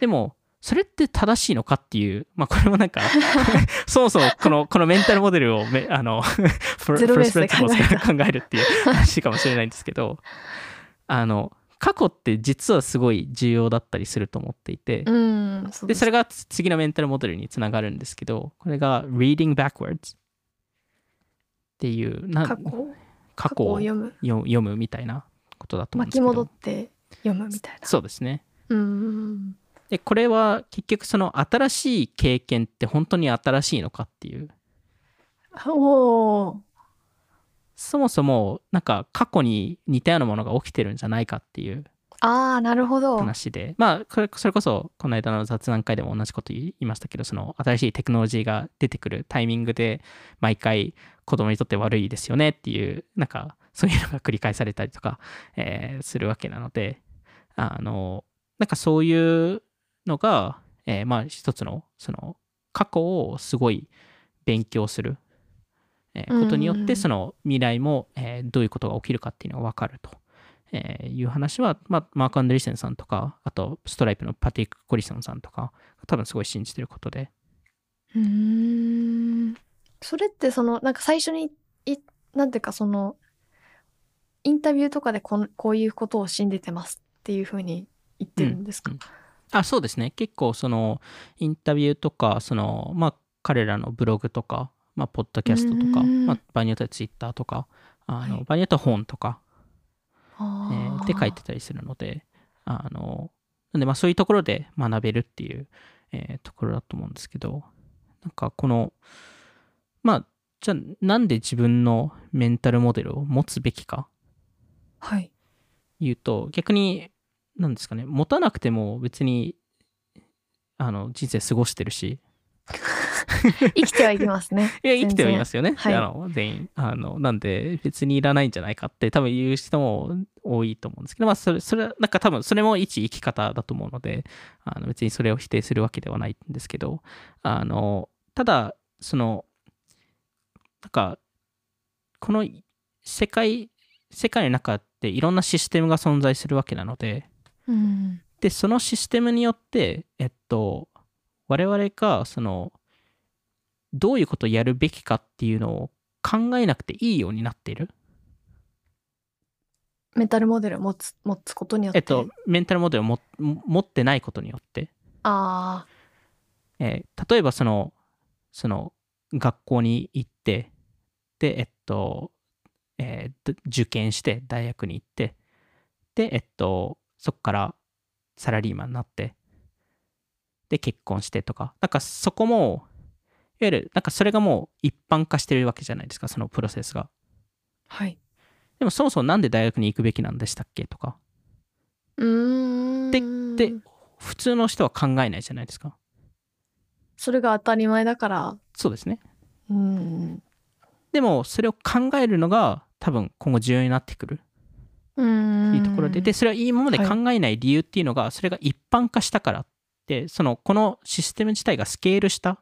Speaker 2: でも、それって正しいのかっていう、まあこれもなんか、[laughs] そもそもこのこのメンタルモデルをめあの、[laughs] フ
Speaker 1: ゼロスで考えた
Speaker 2: First Principles から考えるっていう話かもしれないんですけど、あの、過去って実はすごい重要だったりすると思っていて、
Speaker 1: うんそう
Speaker 2: で、それが次のメンタルモデルにつながるんですけど、これが reading backwards っていう、な
Speaker 1: 過去？
Speaker 2: 過去を
Speaker 1: 読む？
Speaker 2: 読読むみたいなことだと思うんですけど。
Speaker 1: 巻き戻って読むみたいな。
Speaker 2: そうですね。
Speaker 1: うーん
Speaker 2: で、これは結局その新しい経験って本当に新しいのかっていう、
Speaker 1: おお
Speaker 2: そもそもなんか過去に似たようなものが起きてるんじゃないかっていう。
Speaker 1: ああなるほど。
Speaker 2: 話で、まあそれこそこの間の雑談会でも同じこと言いましたけど、その新しいテクノロジーが出てくるタイミングで毎回子供にとって悪いですよねっていう、なんかそういうのが繰り返されたりとか、えーするわけなので、あの、なんかそういうのが、えーまあ一つのその過去をすごい勉強する、えーことによっ
Speaker 1: うん
Speaker 2: てその未来も、えーどういうことが起きるかっていうのが分かると。えーいう話は、まあ、マーク・アンドリーセンさんとか、あと、ストライプのパティック・コリソンさんとか、多分すごい信じてることで。
Speaker 1: うーんそれってそのなんか最初にいなんていうかそのインタビューとかでこんこういうことを信じてますっていうふうに言ってるんですか、
Speaker 2: うんあ、そうですね。結構、その、インタビューとか、その、まあ、彼らのブログとか、まあ、ポッドキャストとか、
Speaker 1: うん
Speaker 2: まあ、場合によってはツイッターとか、あの
Speaker 1: はい。
Speaker 2: 場合によっては本とか、
Speaker 1: あ
Speaker 2: えー
Speaker 1: ー
Speaker 2: で書いてたりするので、あの、なんで、まあ、そういうところで学べるっていう、えーところだと思うんですけど、なんか、この、まあ、じゃあ、なんで自分のメンタルモデルを持つべきか
Speaker 1: はい。
Speaker 2: 言うと、逆に、なんですかね、持たなくても別に、あの、人生過ごしてるし、[laughs]
Speaker 1: 生きてはいきますね。[laughs]
Speaker 2: いや、生きてはいますよね。
Speaker 1: はい。
Speaker 2: あの全員。あの、なんで、別にいらないんじゃないかって多分言う人も多いと思うんですけど、まあ、それ、それは、なんか多分、それも一生き方だと思うので、あの別にそれを否定するわけではないんですけど、あの、ただ、その、なんか、この世界、世界の中っていろんなシステムが存在するわけなので、
Speaker 1: うん
Speaker 2: で、そのシステムによって、えっと、我々が、その、どういうことをやるべきかっていうのを考えなくていいようになっている？
Speaker 1: メンタルモデルを持つ持つことによって？
Speaker 2: えっと、メンタルモデルをも持ってないことによって。
Speaker 1: あ
Speaker 2: えー例えばその、その学校に行って、で、えっと、えーど受験して大学に行って、で、えっと、そこからサラリーマンになって、で、結婚してとか、なんかそこも、いわゆる、なんかそれがもう一般化してるわけじゃないですか、そのプロセスが。
Speaker 1: はい。
Speaker 2: でもそもそもなんで大学に行くべきなんでしたっけとか、
Speaker 1: うーん。
Speaker 2: で普通の人は考えないじゃないですか。
Speaker 1: それが当たり前だから。
Speaker 2: そうですね。
Speaker 1: うん。
Speaker 2: でもそれを考えるのが多分今後重要になってくるいうところで、で、それは今まで考えない理由っていうのが、それが一般化したからって、その、このシステム自体がスケールした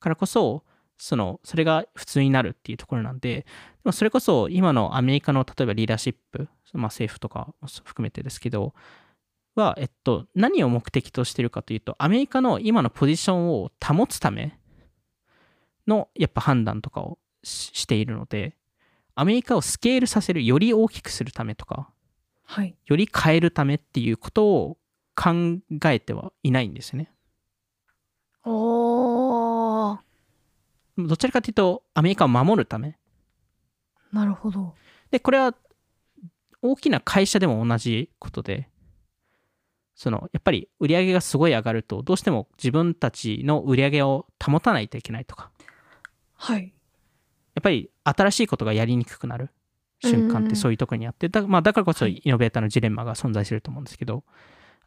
Speaker 2: からこそ、その、それが普通になるっていうところなんで、でもそれこそ今のアメリカの例えばリーダーシップ、まあ政府とかも含めてですけど、は、えっと、何を目的としてるかというと、アメリカの今のポジションを保つための、やっぱ判断とかをししているので、アメリカをスケールさせる、より大きくするためとか、
Speaker 1: はい。
Speaker 2: より変えるためっていうことを考えてはいないんですよね。
Speaker 1: おー。
Speaker 2: どちらかというと、アメリカを守るため。
Speaker 1: なるほど。
Speaker 2: で、これは大きな会社でも同じことで、そのやっぱり売り上げがすごい上がると、どうしても自分たちの売り上げを保たないといけないとか、
Speaker 1: はい
Speaker 2: やっぱり新しいことがやりにくくなる瞬間ってそういうところにあって、だ,、まあ、だからこそイノベーターのジレンマが存在すると思うんですけど、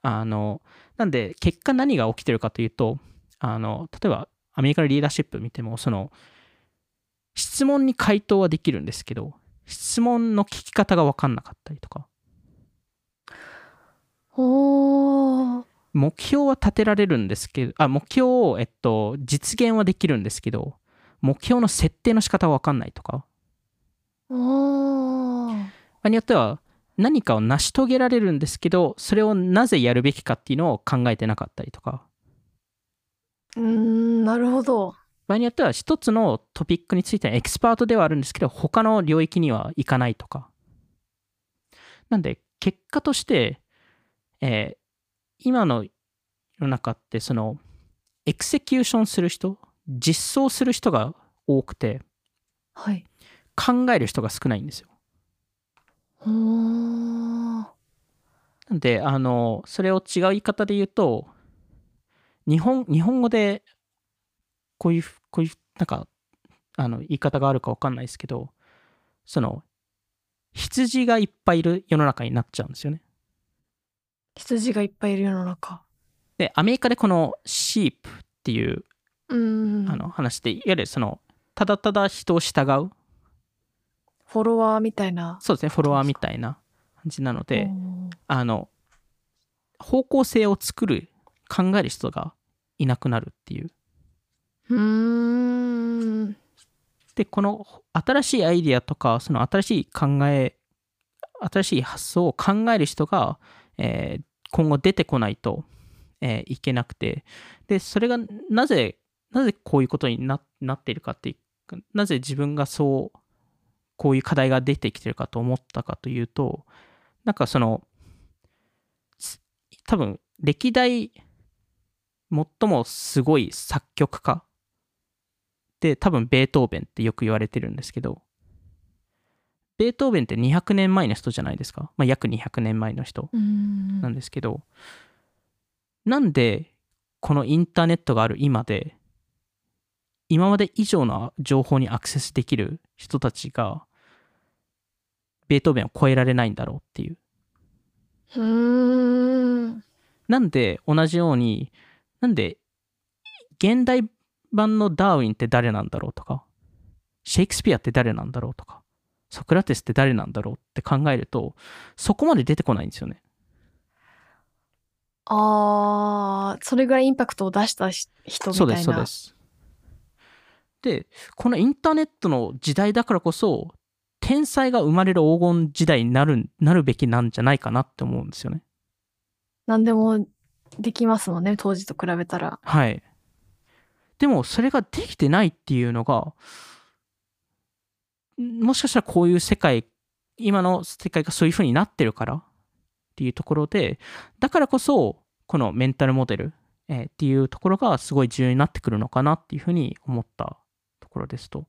Speaker 2: あの、なんで結果何が起きてるかというと、あの、例えばアメリカのリーダーシップ見ても、その、質問に回答はできるんですけど、質問の聞き方が分かんなかったりとか、
Speaker 1: おー。
Speaker 2: 目標は立てられるんですけど、あ、目標を、えっと、実現はできるんですけど、目標の設定の仕方は分かんないとか、場合によっては何かを成し遂げられるんですけど、それをなぜやるべきかっていうのを考えてなかったりとか、
Speaker 1: うーんなるほど。
Speaker 2: 場合によっては一つのトピックについてはエキスパートではあるんですけど、他の領域にはいかないとか。なんで、結果として、えー今の世の中って、その、 execution する人、実装する人が多くて、
Speaker 1: はい
Speaker 2: 考える人が少ないんですよ。なんで、あの、それを違う言い方で言うと、日本、日本語で、こういう、こういう、なんか、あの、言い方があるかわかんないですけど、その、羊がいっぱいいる世の中になっちゃうんですよね。
Speaker 1: 羊がいっぱいいる世の中
Speaker 2: で、アメリカでこのシープっていう、
Speaker 1: うーん。
Speaker 2: あの、話で、いわゆるその、ただただ人を従う、
Speaker 1: フォロワーみたいな。
Speaker 2: そうですね、フォロワーみたいな感じなので、あの、方向性を作る、考える人がいなくなるっていう。
Speaker 1: うーん。
Speaker 2: でこの新しいアイディアとかその新しい考え新しい発想を考える人が、えー今後出てこないと、えーいけなくて。でそれがなぜなぜこういうことにななっているかっていうなぜ自分がそうこういう課題が出てきてるかと思ったかというとなんかそのす多分歴代最もすごい作曲家で多分ベートーベンってよく言われてるんですけどベートーベンって200年前の人じゃないですか、まあ、約200年前の人なんですけど、なんでこのインターネットがある今で今まで以上の情報にアクセスできる人たちがベートーベンを超えられないんだろうっていう
Speaker 1: うーん
Speaker 2: なんで同じように、なんで現代版のダーウィンって誰なんだろうとか、シェイクスピアって誰なんだろうとか、ソクラテスって誰なんだろうって考えると、そこまで出てこないんですよね。
Speaker 1: あーそれぐらいインパクトを出したし人みたいうな
Speaker 2: そです、そうです。で、このインターネットの時代だからこそ、天才が生まれる黄金時代になるなるべきなんじゃないかなって思うんですよね。
Speaker 1: 何でもできますもんね当時と比べたら
Speaker 2: はい。でも、それができてないっていうのが、んもしかしたらこういう世界、今の世界がそういう風になってるからっていうところで、だからこそ、このメンタルモデル、えーっていうところがすごい重要になってくるのかなっていうふうに思ったところですと。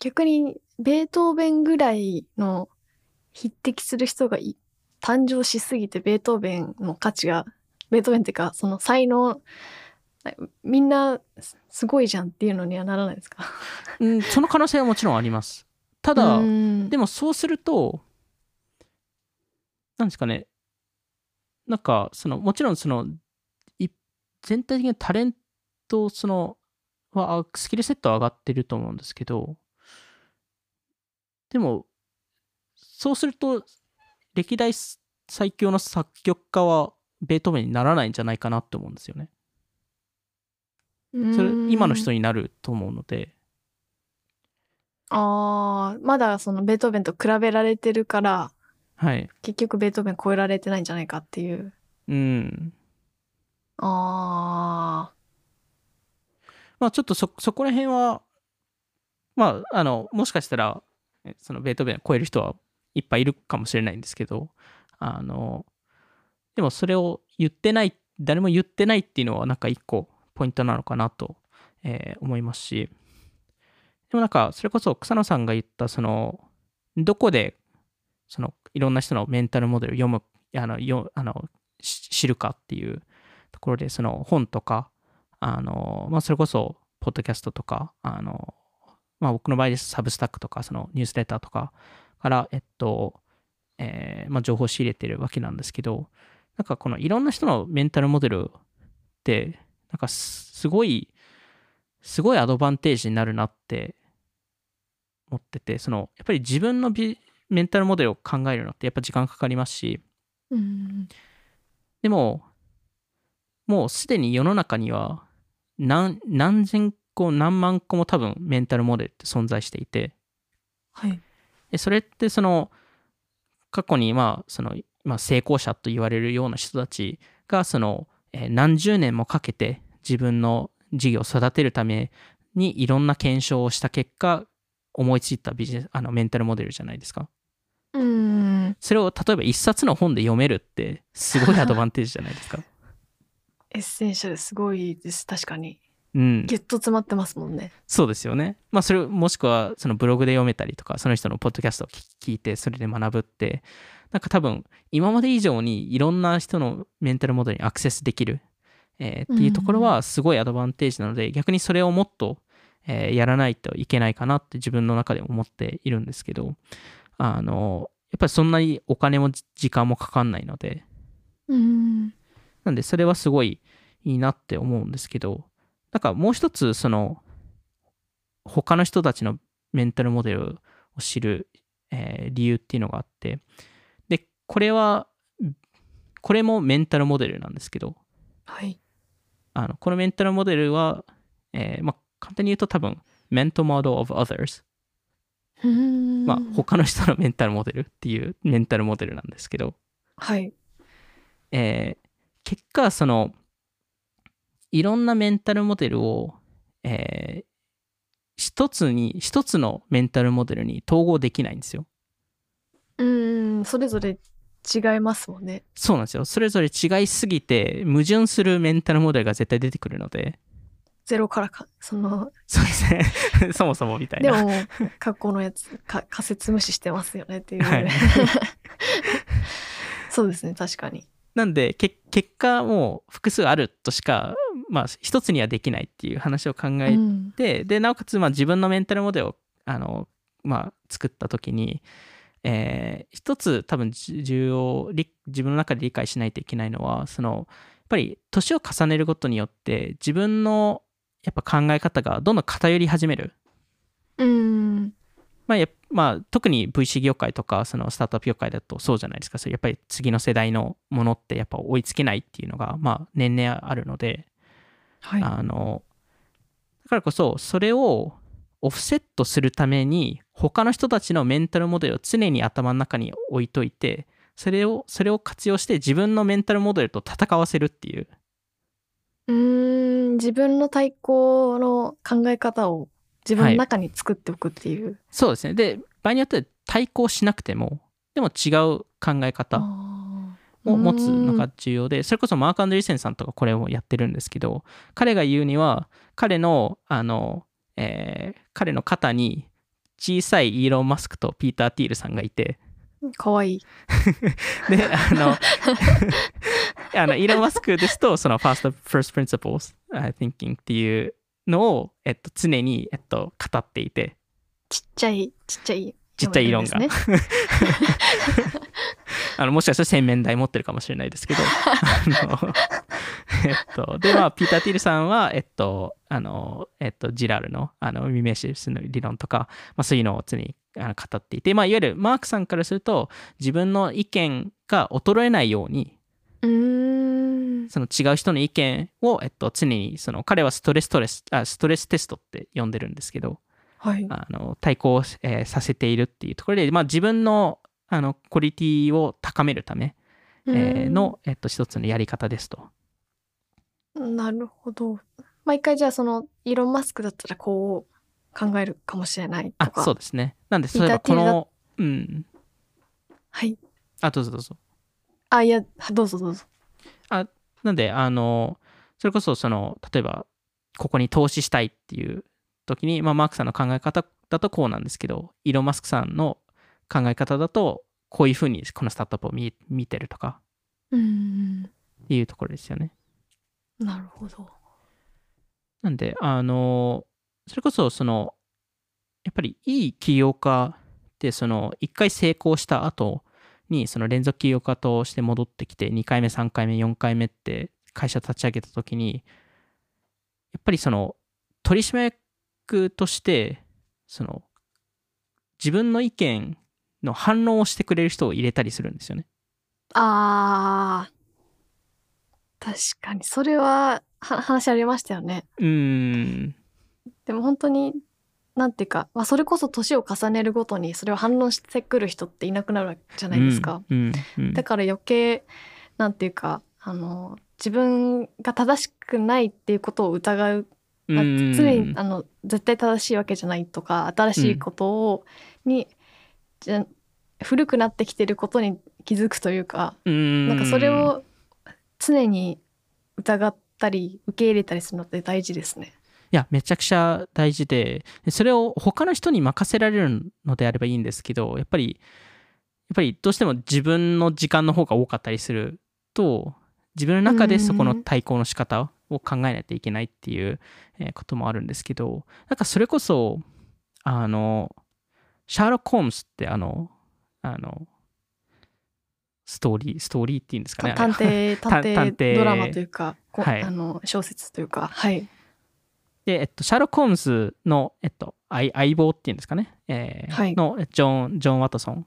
Speaker 1: 逆にベートーベンぐらいの匹敵する人がい誕生しすぎてベートーベンの価値がベートーベンっていうかその才能みんなすすごいじゃんっていうのにはならないですか？
Speaker 2: うん、その可能性はもちろんあります。ただ、
Speaker 1: うん
Speaker 2: でもそうすると、なんですかね、なんか、その、もちろんその、い全体的にタレント、その、は、あスキルセットは上がってると思うんですけど、でも、そうすると、歴代最強の作曲家は、ベートーベンにならないんじゃないかなって思うんですよね。それ、今の人
Speaker 1: に
Speaker 2: になると思うので、
Speaker 1: あーまだそのベートーベンと比べられてるから
Speaker 2: はい。
Speaker 1: 結局ベートーベン超えられてないんじゃないかっていう
Speaker 2: うん。
Speaker 1: あ
Speaker 2: まあちょっとそ、こら辺は、まあ、あの、もしかしたら、そのベートーベンを超える人はいっぱいいるかもしれないんですけど、あの、でもそれを言ってない、誰も言ってないっていうのはなんか一個ポイントなのかなと、えー思いますし、でもなんか、それこそ草野さんが言った、その、どこで、その、いろんな人のメンタルモデルを読む、あの、よあの知るかっていうところで、その本とか、あの、まあ、それこそ、ポッドキャストとか、あの、まあ、僕の場合です。サブスタックとか、そのニュースレターとかから、えっと、えーまあ、情報を仕入れてるわけなんですけど、なんかこのいろんな人のメンタルモデルって、なんかすすごい、すごいアドバンテージになるなって思ってて、その、やっぱり自分のビメンタルモデルを考えるのってやっぱ時間かかりますし、
Speaker 1: ーうん。
Speaker 2: でも、もうすでに世の中には何何千個、何万個も多分メンタルモデルって存在していて、
Speaker 1: はい
Speaker 2: でそれってその過去にまあその、まあ、成功者と言われるような人たちがその、えー何十年もかけて自分の事業を育てるためにいろんな検証をした結果思いついたビジネスあのメンタルモデルじゃないですか。
Speaker 1: うん
Speaker 2: それを例えば一冊の本で読めるってすごいアドバンテージじゃないですか。
Speaker 1: エッセンシャルすごいです。確かに。
Speaker 2: うん、
Speaker 1: ギュッと詰まってますもんね。
Speaker 2: そうですよね。まあそれもしくはそのブログで読めたりとかその人のポッドキャストを聞聞いてそれで学ぶってなんか多分今まで以上にいろんな人のメンタルモデルにアクセスできる、えーっていうところはすごいアドバンテージなので、逆にそれをもっと、えーやらないといけないかなって自分の中で思っているんですけどあのやっぱりそんなにお金も時間もかかんないので。
Speaker 1: うん。
Speaker 2: なんでそれはすごいいいなって思うんですけど、なんかもう一つその他の人たちのメンタルモデルを知る、えー理由っていうのがあって、で、これは、これもメンタルモデルなんですけど、
Speaker 1: はい。
Speaker 2: あのこのメンタルモデルは、えーまあ、簡単に言うと多分、mental model of others、
Speaker 1: うん。
Speaker 2: まあ、他の人のメンタルモデルっていうメンタルモデルなんですけど、
Speaker 1: はい。
Speaker 2: えー結果そのいろんなメンタルモデルを、えー一つに一つのメンタルモデルに統合できないんですよ。
Speaker 1: うんそれぞれ違いますもんね
Speaker 2: そうなんですよ。それぞれ違いすぎて矛盾するメンタルモデルが絶対出てくるので、
Speaker 1: ゼロからかその
Speaker 2: そうですね。[laughs] そもそもみたいな。
Speaker 1: でも過去のやつか仮説無視してますよねっていう、
Speaker 2: はい [laughs]
Speaker 1: そうですね確かに
Speaker 2: なんでけ結果もう複数あるとしか、まあ、一つにはできないっていう話を考え
Speaker 1: うん。
Speaker 2: ででなおかつまあ自分のメンタルモデルをあの、まあ、作った時に、えー一つ多分じ重要り自分の中で理解しないといけないのはそのやっぱり年を重ねることによって自分のやっぱ考え方がどんどん偏り始める。
Speaker 1: うん。
Speaker 2: まあやまあ、特に VC 業界とかそのスタートアップ業界だとそうじゃないですか。それやっぱり次の世代のものってやっぱ追いつけないっていうのが、まあ、年々あるので、
Speaker 1: はい。
Speaker 2: あのだからこそそれをオフセットするために他の人たちのメンタルモデルを常に頭の中に置いといてそれをそれを活用して自分のメンタルモデルと戦わせるっていう。
Speaker 1: うーん自分の対抗の考え方を自分の中に作っておくっていう、
Speaker 2: そうですね。で場合によっては対抗しなくてもでも違う考え方。
Speaker 1: あ
Speaker 2: を持つのが重要で、それこそマーク・アンドリーセンさんとかこれをやってるんですけど、彼が言うには、彼の、あの、えー彼の肩に小さいイーロン・マスクとピーター・ティールさんがいて、
Speaker 1: かわいい。[laughs]
Speaker 2: で、あの、[laughs] あのイーロン・マスクですと、その First, first Principles uh, Thinking っていうのを、えっと、常に、えっと、語っていて、
Speaker 1: ちっちゃい、ちっちゃい。
Speaker 2: ちっちゃいイーロンが。[laughs] [laughs] あのもしかしたら洗面台持ってるかもしれないですけど、あの [laughs] えっと、で、まあ、ピーター・ティールさんは、えっと、あの、えっと、ジラルの、あの、未明シスの理論とか、まあ、そういうのを常にあの語っていて、まあ、いわゆるマークさんからすると、自分の意見が衰えないように。その違う人の意見を、えっと、常に、その、彼はストレストレス、あストレステストって呼んでるんですけど、
Speaker 1: はい。
Speaker 2: あの対抗、えーさせているっていうところで、まあ、自分のあのクオリティを高めるため、えーの、えっと、一つのやり方ですと。
Speaker 1: うん。なるほど。毎回じゃあそのイーロン・マスクだったらこう考えるかもしれないと
Speaker 2: あ
Speaker 1: か。
Speaker 2: そうですね。なんで、例えばこの、うん。
Speaker 1: はい。
Speaker 2: あ、どうぞどうぞ。
Speaker 1: あ、いや、どうぞどうぞ。
Speaker 2: なんで、あの、それこそ、その、例えば、ここに投資したいっていう時に、まあ、マークさんの考え方だとこうなんですけど、イーロン・マスクさんの考え方だと、こういうふうにこのスタートアップを見見てるとか
Speaker 1: うん。
Speaker 2: いうところですよね。
Speaker 1: なるほど。
Speaker 2: なんで、あの、それこそ、その、やっぱりいい起業家って、その、一回成功した後に、その連続起業家として戻ってきて、2回目、3回目、4回目って会社立ち上げた時に、やっぱりその、取締役として、その、自分の意見の反応をしてくれる人を入れたりするんですよね。
Speaker 1: あー。確かに。それは、は話ありましたよね。
Speaker 2: うーん。
Speaker 1: でも本当に、なんていうか、まあ、それこそ年を重ねるごとにそれを反応してくる人っていなくなるわけじゃないですか。
Speaker 2: うん。うん。
Speaker 1: だから余計、なんていうか、あの、自分が正しくないっていうことを疑う常にあの絶対正しいわけじゃないとか新しいことを、にじゃ古くなってきてることに気づくというか、
Speaker 2: うん
Speaker 1: なんかそれを常に疑ったり受け入れたりするのって大事ですね。
Speaker 2: いや、めちゃくちゃ大事で、でそれを他の人に任せられるのであればいいんですけど、やっぱり、やっぱりどうしても自分の時間の方が多かったりすると、自分の中でそこの対抗の仕方を考えないといけないっていうえーこともあるんですけど、なんかそれこそ、あの、シャーロック・ホームズってあの、あの、ストーリー、ストーリーっていうんですかね。
Speaker 1: 探偵探
Speaker 2: 探偵 [laughs]
Speaker 1: 偵。ドラマというか、こ
Speaker 2: はい。
Speaker 1: あの小説というかはい。
Speaker 2: で、えっと、シャーロック・ホームズの、えっと、相相棒っていうんですかね、えー
Speaker 1: はい。
Speaker 2: のジョン・ジョン・ワトソン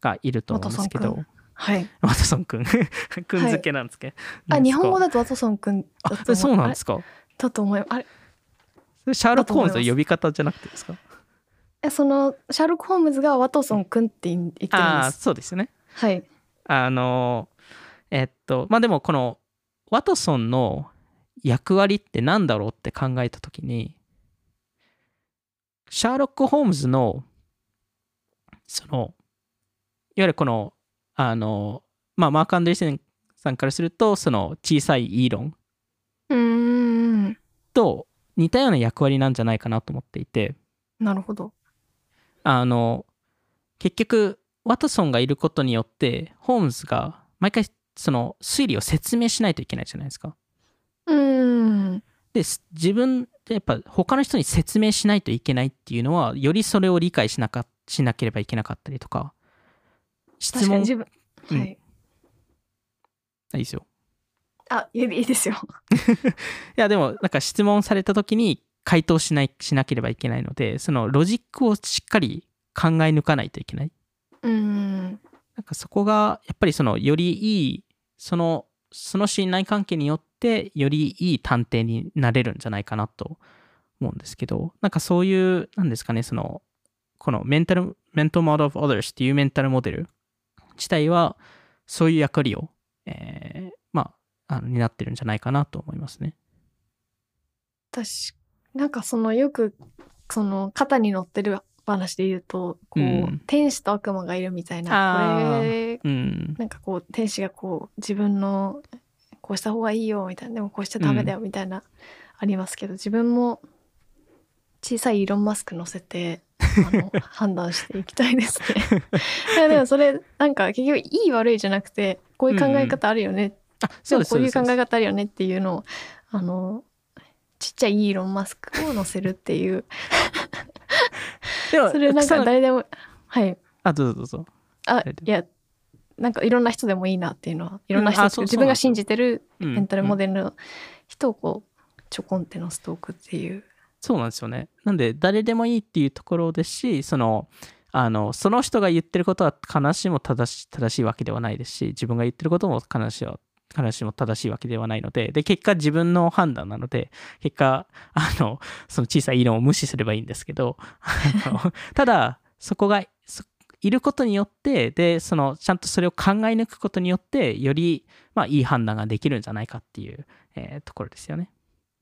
Speaker 2: がいると思うんですけど。
Speaker 1: ワトソン、はい。[laughs]
Speaker 2: ワトソン [laughs] くん、くん付けなんですけど、
Speaker 1: あ日本語
Speaker 2: だ
Speaker 1: だとワトソンくんだ
Speaker 2: あ
Speaker 1: と思
Speaker 2: そうなんですか。
Speaker 1: だと思いあれ？
Speaker 2: シャーロック・ホームズの呼び方じゃなくてですか？
Speaker 1: えそのシャーロック・ホームズがワトソンくんって言ってるん
Speaker 2: ああー、
Speaker 1: です。
Speaker 2: そうですよね。
Speaker 1: はい。
Speaker 2: あの、えっと、まあでもこのワトソンの役割って何だろうって考えたときに、シャーロック・ホームズの、その、いわゆるこの、あの、まあ、マーク・アンドリーセンさんからすると、その小さいイーロン。と似たような役割なんじゃないかなと思っていて、
Speaker 1: なるほど。
Speaker 2: あの、結局、ワトソンがいることによって、ホームズが毎回、その推理を説明しないといけないじゃないですか。
Speaker 1: うーん。
Speaker 2: です自分でやっぱ他の人に説明しないといけないっていうのはよりそれを理解しなかしなければいけなかったりとか質問い
Speaker 1: 確かに自分。
Speaker 2: うん
Speaker 1: はい。
Speaker 2: いですよ
Speaker 1: あいいいいですよ。[laughs]
Speaker 2: いやでもなんか質問された時に回答しないしなければいけないのでそのロジックをしっかり考え抜かないといけないう
Speaker 1: ーん。
Speaker 2: なんかそこがやっぱりそのよりいいそのその信頼関係によってよりいい探偵になれるんじゃないかなと思うんですけどなんかそういうなんですかねそのこのメンタルメンタルモデル of others っていうメンタルモデル自体はそういう役割を、えーまああの担ってるんじゃないかなと思いますね。
Speaker 1: 私なんかそのよくその肩に乗ってる話で言うとこう、
Speaker 2: うん
Speaker 1: 天使と悪魔がいるみたいなこれ
Speaker 2: うん。
Speaker 1: なんかこう天使がこう自分のこうした方がいいよみたいなでもこうしちゃダメだよみたいな、ありますけど自分も小さいイーロン・マスク乗せてあの [laughs] 判断していきたいですね。でもそれなんか結局いい悪いじゃなくてこういう考え方あるよね、
Speaker 2: あ、
Speaker 1: で
Speaker 2: そうです。
Speaker 1: もこういう考え方あるよねっていうのをあのちっちゃいイーロン・マスクを乗せるっていう
Speaker 2: でも
Speaker 1: それなんか誰でもはい
Speaker 2: あ、どうぞどうぞ。
Speaker 1: あいやなんかいろんな人でもいいなっていうのはいろんな人、
Speaker 2: うん
Speaker 1: 自分が信じてる
Speaker 2: うん
Speaker 1: メンタルモ
Speaker 2: うん
Speaker 1: デルの人をこうちょこんってのストークっていう。
Speaker 2: そうなんですよね。なんで、誰でもいいっていうところですし、その、あの、その人が言ってることは必ずしも正し正しいわけではないですし、自分が言ってることも必ずしも必ずしも正しいわけではないので、で、結果自分の判断なので、結果、あの、その小さいイーロンを無視すればいいんですけど、あの [laughs] ただ、そこが、そいることによって、で、その、ちゃんとそれを考え抜くことによって、より、まあ、いい判断ができるんじゃないかっていう、えーところですよね。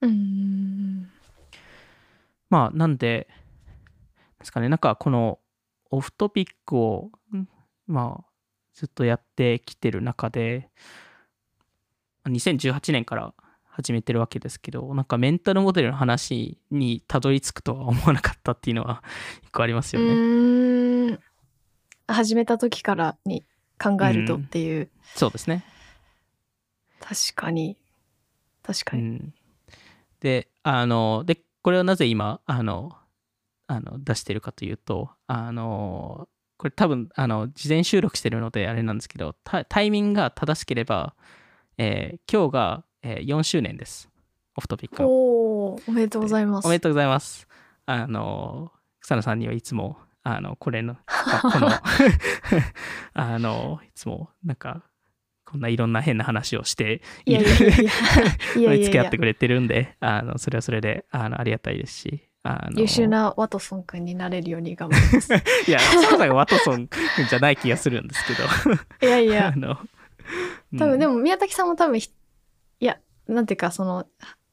Speaker 1: うん
Speaker 2: まあ、なんで、ですかね、なんかこのオフトピックを、んまあ、ずっとやってきてる中で、2018年から始めてるわけですけど、なんかメンタルモデルの話にたどり着くとは思わなかったっていうのは [laughs] 一個ありますよね。
Speaker 1: うん始めた時からに考えるとっていう、
Speaker 2: そうですね。
Speaker 1: 確かに確かに。
Speaker 2: うん、であのでこれをなぜ今あのあの出してるかというとあのこれ多分あの事前収録してるのであれなんですけどタタイミングが正しければ、えー今日が、えー4周年です。オフトピックの
Speaker 1: おーおめでとうございます。
Speaker 2: おめでとうございます。あの草野さんにはいつもあのこれのあこの [laughs] [laughs] あのいつもなんかこんないろんな変な話をして
Speaker 1: い
Speaker 2: る付き合ってくれてるんで、あの、それはそれで、あの、ありがたいですし、あの、
Speaker 1: 優秀なワトソン君になれるように頑張ります。[laughs]
Speaker 2: いや、そこさんがワトソン君じゃない気がするんですけど、
Speaker 1: いやいや。
Speaker 2: あの、
Speaker 1: 多分で
Speaker 2: も、
Speaker 1: も宮崎さんも多分ひいやなんていうかその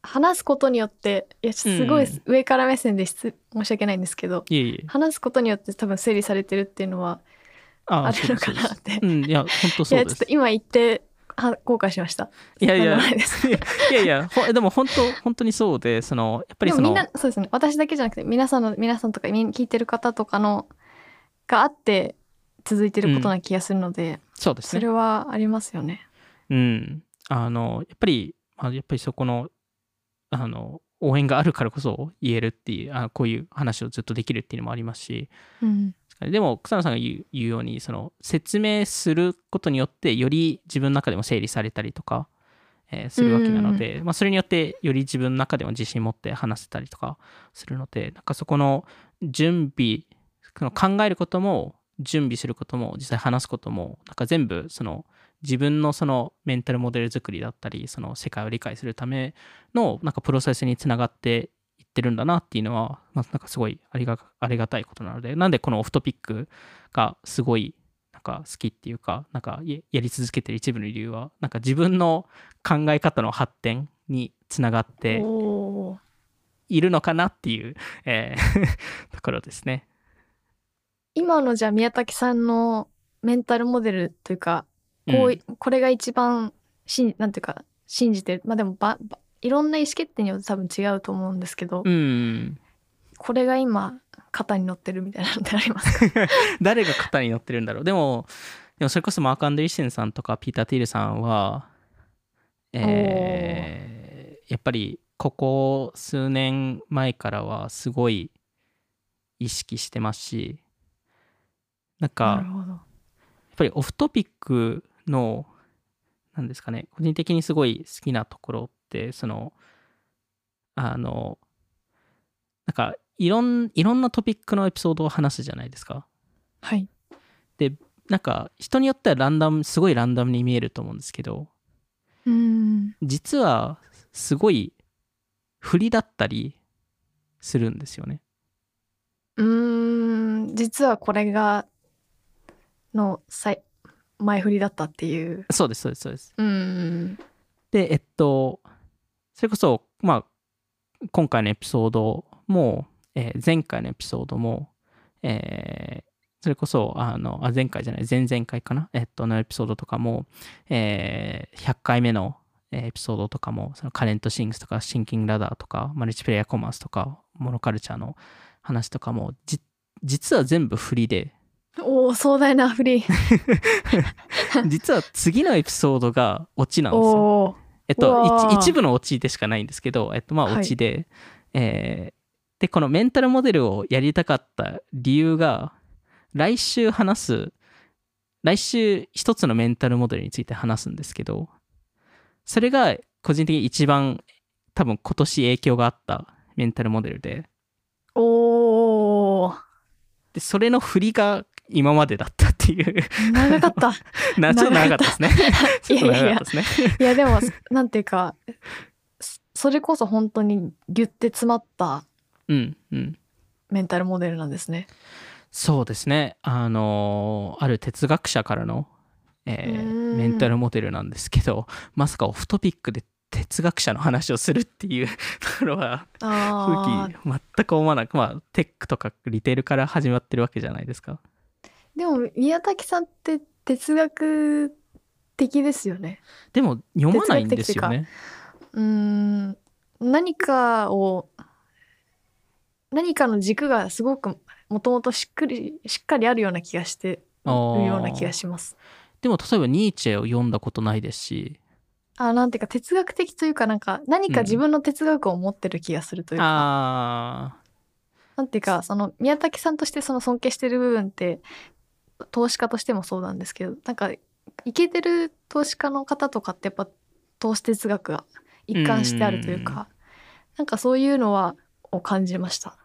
Speaker 1: 話すことによっていやすごい
Speaker 2: うん
Speaker 1: 上から目線で失申し訳ないんですけど、話すことによって多分整理されてるっていうのは
Speaker 2: あ
Speaker 1: あるのかなって。
Speaker 2: うん、いや、本当
Speaker 1: い
Speaker 2: そうです。
Speaker 1: やちょっと。今言っては後悔しました。
Speaker 2: いやいや、
Speaker 1: い
Speaker 2: やいやほでも本当、本当にそうで、その、やっぱりその、
Speaker 1: みんなそうですね。私だけじゃなくて皆さんの皆さんとか聞いてる方とかのがあって続いてることな気がするので、
Speaker 2: そうですね
Speaker 1: それ。はありますよね。
Speaker 2: うん。あの、やっぱり、まあ、やっぱりそこの、あの、応援があるからこそ言えるっていう、あこういう話をずっとできるっていうのもありますし、
Speaker 1: うん
Speaker 2: でも草野さんが言うようにその説明することによってより自分の中でも整理されたりとか、えーするわけなので、まあ、それによってより自分の中でも自信持って話せたりとかするのでなんかそこの準備その考えることも準備することも実際話すこともなんか全部その自分のそのメンタルモデル作りだったりその世界を理解するためのなんかプロセスにつながっていってるんだなっていうのは、なんかすごいありがありがたいことなのでなんでこのオフトピックがすごいなんか好きっていうかなんかやり続けてる一部の理由はなんか自分の考え方の発展につながっているのかなっていう、えーところですね。[laughs]
Speaker 1: 今のじゃあ宮崎さんのメンタルモデルというかこうい、これが一番しんなんていうか信じてる。まあでもばばいろんな意思決定によって多分違うと思うんですけど、
Speaker 2: うん、うん
Speaker 1: これが今肩に乗ってるみたいなのってありますか？[laughs]
Speaker 2: 誰が肩に乗ってるんだろう。でもでもそれこそマーク・アンドリッセンさんとかピーター・ティールさんは、えー。やっぱりここ数年前からはすごい意識してますしなんかやっぱりオフトピックのなんですかね個人的にすごい好きなところってそのあのなんかいろんいろんなトピックのエピソードを話すじゃないですか。
Speaker 1: はい
Speaker 2: なんか人によってはランダムすごいランダムに見えると思うんですけど
Speaker 1: うん
Speaker 2: 実はすごい振りだったりするんですよね。
Speaker 1: うーん実はこれがの最前振りだったっていう
Speaker 2: そうですそうですそうです。
Speaker 1: うん
Speaker 2: でえっとそれこそまあ今回のエピソードも、えー前回のエピソードも、えーそれこそ、あの、あ前回じゃない、前々回かな、えっと、のエピソードとかも、えー100回目のえーエピソードとかも、そのカレントシングスとか、シンキングラダーとか、マルチプレイヤーコマースとか、モノカルチャーの話とかも、じ実は全部振りで、
Speaker 1: おお壮大な振り [laughs]
Speaker 2: 実は次のエピソードがオチなんですよ。えっと、一一部のオチでしかないんですけど、えっと、まあ、
Speaker 1: はい。
Speaker 2: オチで、えーで、このメンタルモデルをやりたかった理由が、来週話す、来週一つのメンタルモデルについて話すんですけど、それが個人的に一番多分今年影響があったメンタルモデルで、
Speaker 1: おお
Speaker 2: で、それの振りが今までだったっていう、
Speaker 1: 長かった [laughs]
Speaker 2: なちょっと長かったですね。[laughs] ちょっと長かったですね。
Speaker 1: いやでもなんていうかそそれこそ本当にギュッて詰まった
Speaker 2: うん、うん。
Speaker 1: メンタルモデルなんですね。
Speaker 2: そうですね。あのーある哲学者からの、えーメンタルモデルなんですけど、まさかオフトピックで哲学者の話をするっていうところは、
Speaker 1: あ
Speaker 2: 正直全く思わなく、まあ、テックとかリテールから始まってるわけじゃないですか。
Speaker 1: でも宮崎さんって哲学的ですよね。
Speaker 2: でも、読まないんですよね。
Speaker 1: うーん何かを何かの軸がすごくもともとしっくりしっかりあるような気がしてるような気がします。
Speaker 2: でも、例えばニーチェを読んだことないですし、
Speaker 1: あなんていうか哲学的というかなんか何か自分の哲学を持ってる気がするというか、
Speaker 2: あ
Speaker 1: なんていうかその宮崎さんとしてその尊敬してる部分って投資家としてもそうなんですけどなんかイケてる投資家の方とかってやっぱ投資哲学が一貫してあるというかなんかそういうのはを感じました。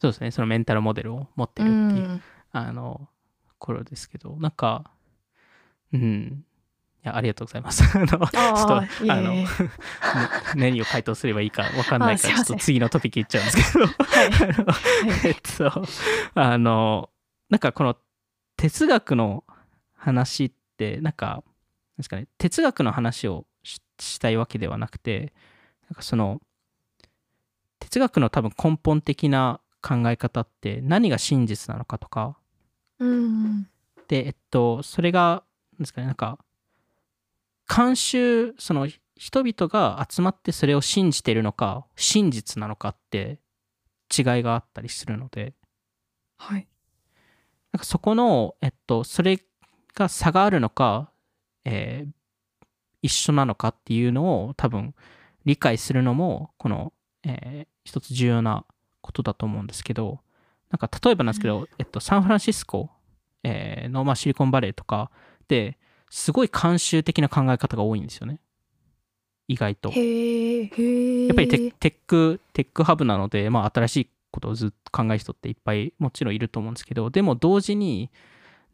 Speaker 2: そうですね、そのメンタルモデルを持って
Speaker 1: う
Speaker 2: るっていう、
Speaker 1: ん、
Speaker 2: あの、頃ですけど、なんか、うん。いや、ありがとうございます。[laughs] あの、ちょっと、
Speaker 1: あ
Speaker 2: の、何を回答すればいいか分かんないから、ちょっと次のトピックいっちゃうんですけど、
Speaker 1: はい。[laughs]
Speaker 2: えっと、あの、なんかこの哲学の話って、なんか、ですかね、哲学の話をししたいわけではなくて、なんかその、哲学の多分根本的な考え方って何が真実なのかとか、
Speaker 1: うん
Speaker 2: で、えっと、それが、ですかね、なんか、慣習、その人々が集まってそれを信じてるのか、真実なのかって違いがあったりするので、
Speaker 1: はい
Speaker 2: なんかそこの、えっと、それが差があるのか、えー一緒なのかっていうのを多分理解するのも、この、えー一つ重要なことだと思うんですけど、なんか例えばなんですけど、えっと、サンフランシスコ、えーの、まあ、シリコンバレーとかですごい慣習的な考え方が多いんですよね。意外と。やっぱりテック、テックハブなので、まあ、新しいことをずっと考える人っていっぱいもちろんいると思うんですけど、でも同時に、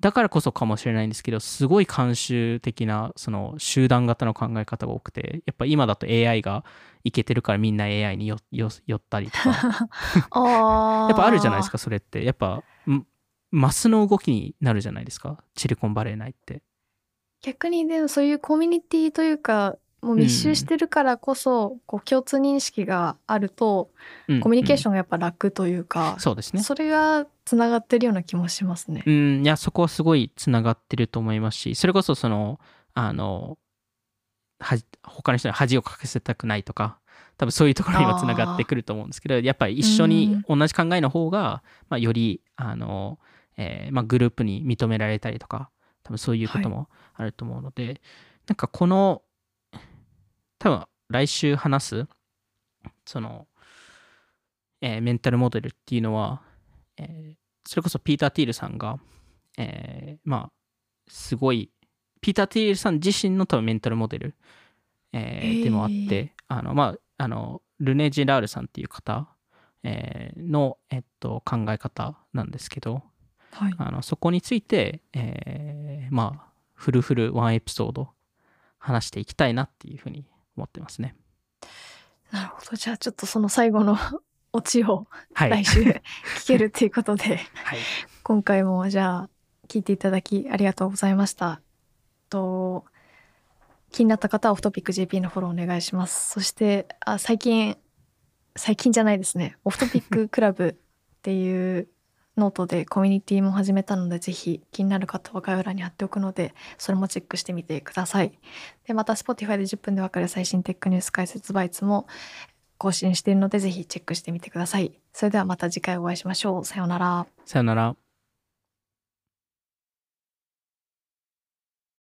Speaker 2: だからこそかもしれないんですけど、すごい慣習的な、その集団型の考え方が多くて、やっぱ今だと AI がいけてるからみんな AI によよ寄ったりとか、[laughs]
Speaker 1: あ
Speaker 2: やっぱあるじゃないです
Speaker 1: か
Speaker 2: か、それって。やっぱ、んマスの動きになるじゃないですか、シリコンバレー内って。
Speaker 1: 逆にでもそういうコミュニティというかもう密集してるからこそ、こう共通認識があると
Speaker 2: うん
Speaker 1: コミュニケーシ
Speaker 2: ョン、
Speaker 1: がやっぱ楽というか、
Speaker 2: そうですね。
Speaker 1: それがつながってるような気もしますね。
Speaker 2: うん、いや、そこはすごいつながってると思いますし、それこそその、あの、は他の人に恥をかけせたくないとか、多分そういうところにもつながってくると思うんですけど、やっぱり一緒に同じ考えの方が、まあ、より、あの、えーまあ、グループに認められたりとか、多分そういうこともあると思うので、なんかこの、多分来週話す、その、えーメンタルモデルっていうのは、えーそれこそピーター・ティールさんが、えーまあ、すごい、ピーター・ティールさん自身の多分メンタルモデル、えーでもあって、あの、まあ、あの、ルネ・ジェラールさんっていう方、えーの、えっと、考え方なんですけど、
Speaker 1: はい、
Speaker 2: あのそこについて、えーまあ、フルフルワンエピソード話していきたいなっていうふうに思ってますね。
Speaker 1: なるほどじゃあちょっとその最後の [laughs] オチを
Speaker 2: はい。
Speaker 1: 来週 [laughs] 聞けるっていうことで、
Speaker 2: はい。
Speaker 1: 今回もじゃあ聞いていただきありがとうございました。と気になった方はオフトピック JP のフォローお願いします。そしてあ最近最近じゃないですねオフトピッククラブっていうノートでコミュニティも始めたのでぜひ気になる方は概要欄に貼っておくのでそれもチェックしてみてください。でまた Spotify で10分でわかる最新テックニュース解説バイツも更新しているのでぜひチェックしてみてください。それではまた次回お会いしましょう。さようなら。
Speaker 2: さようなら。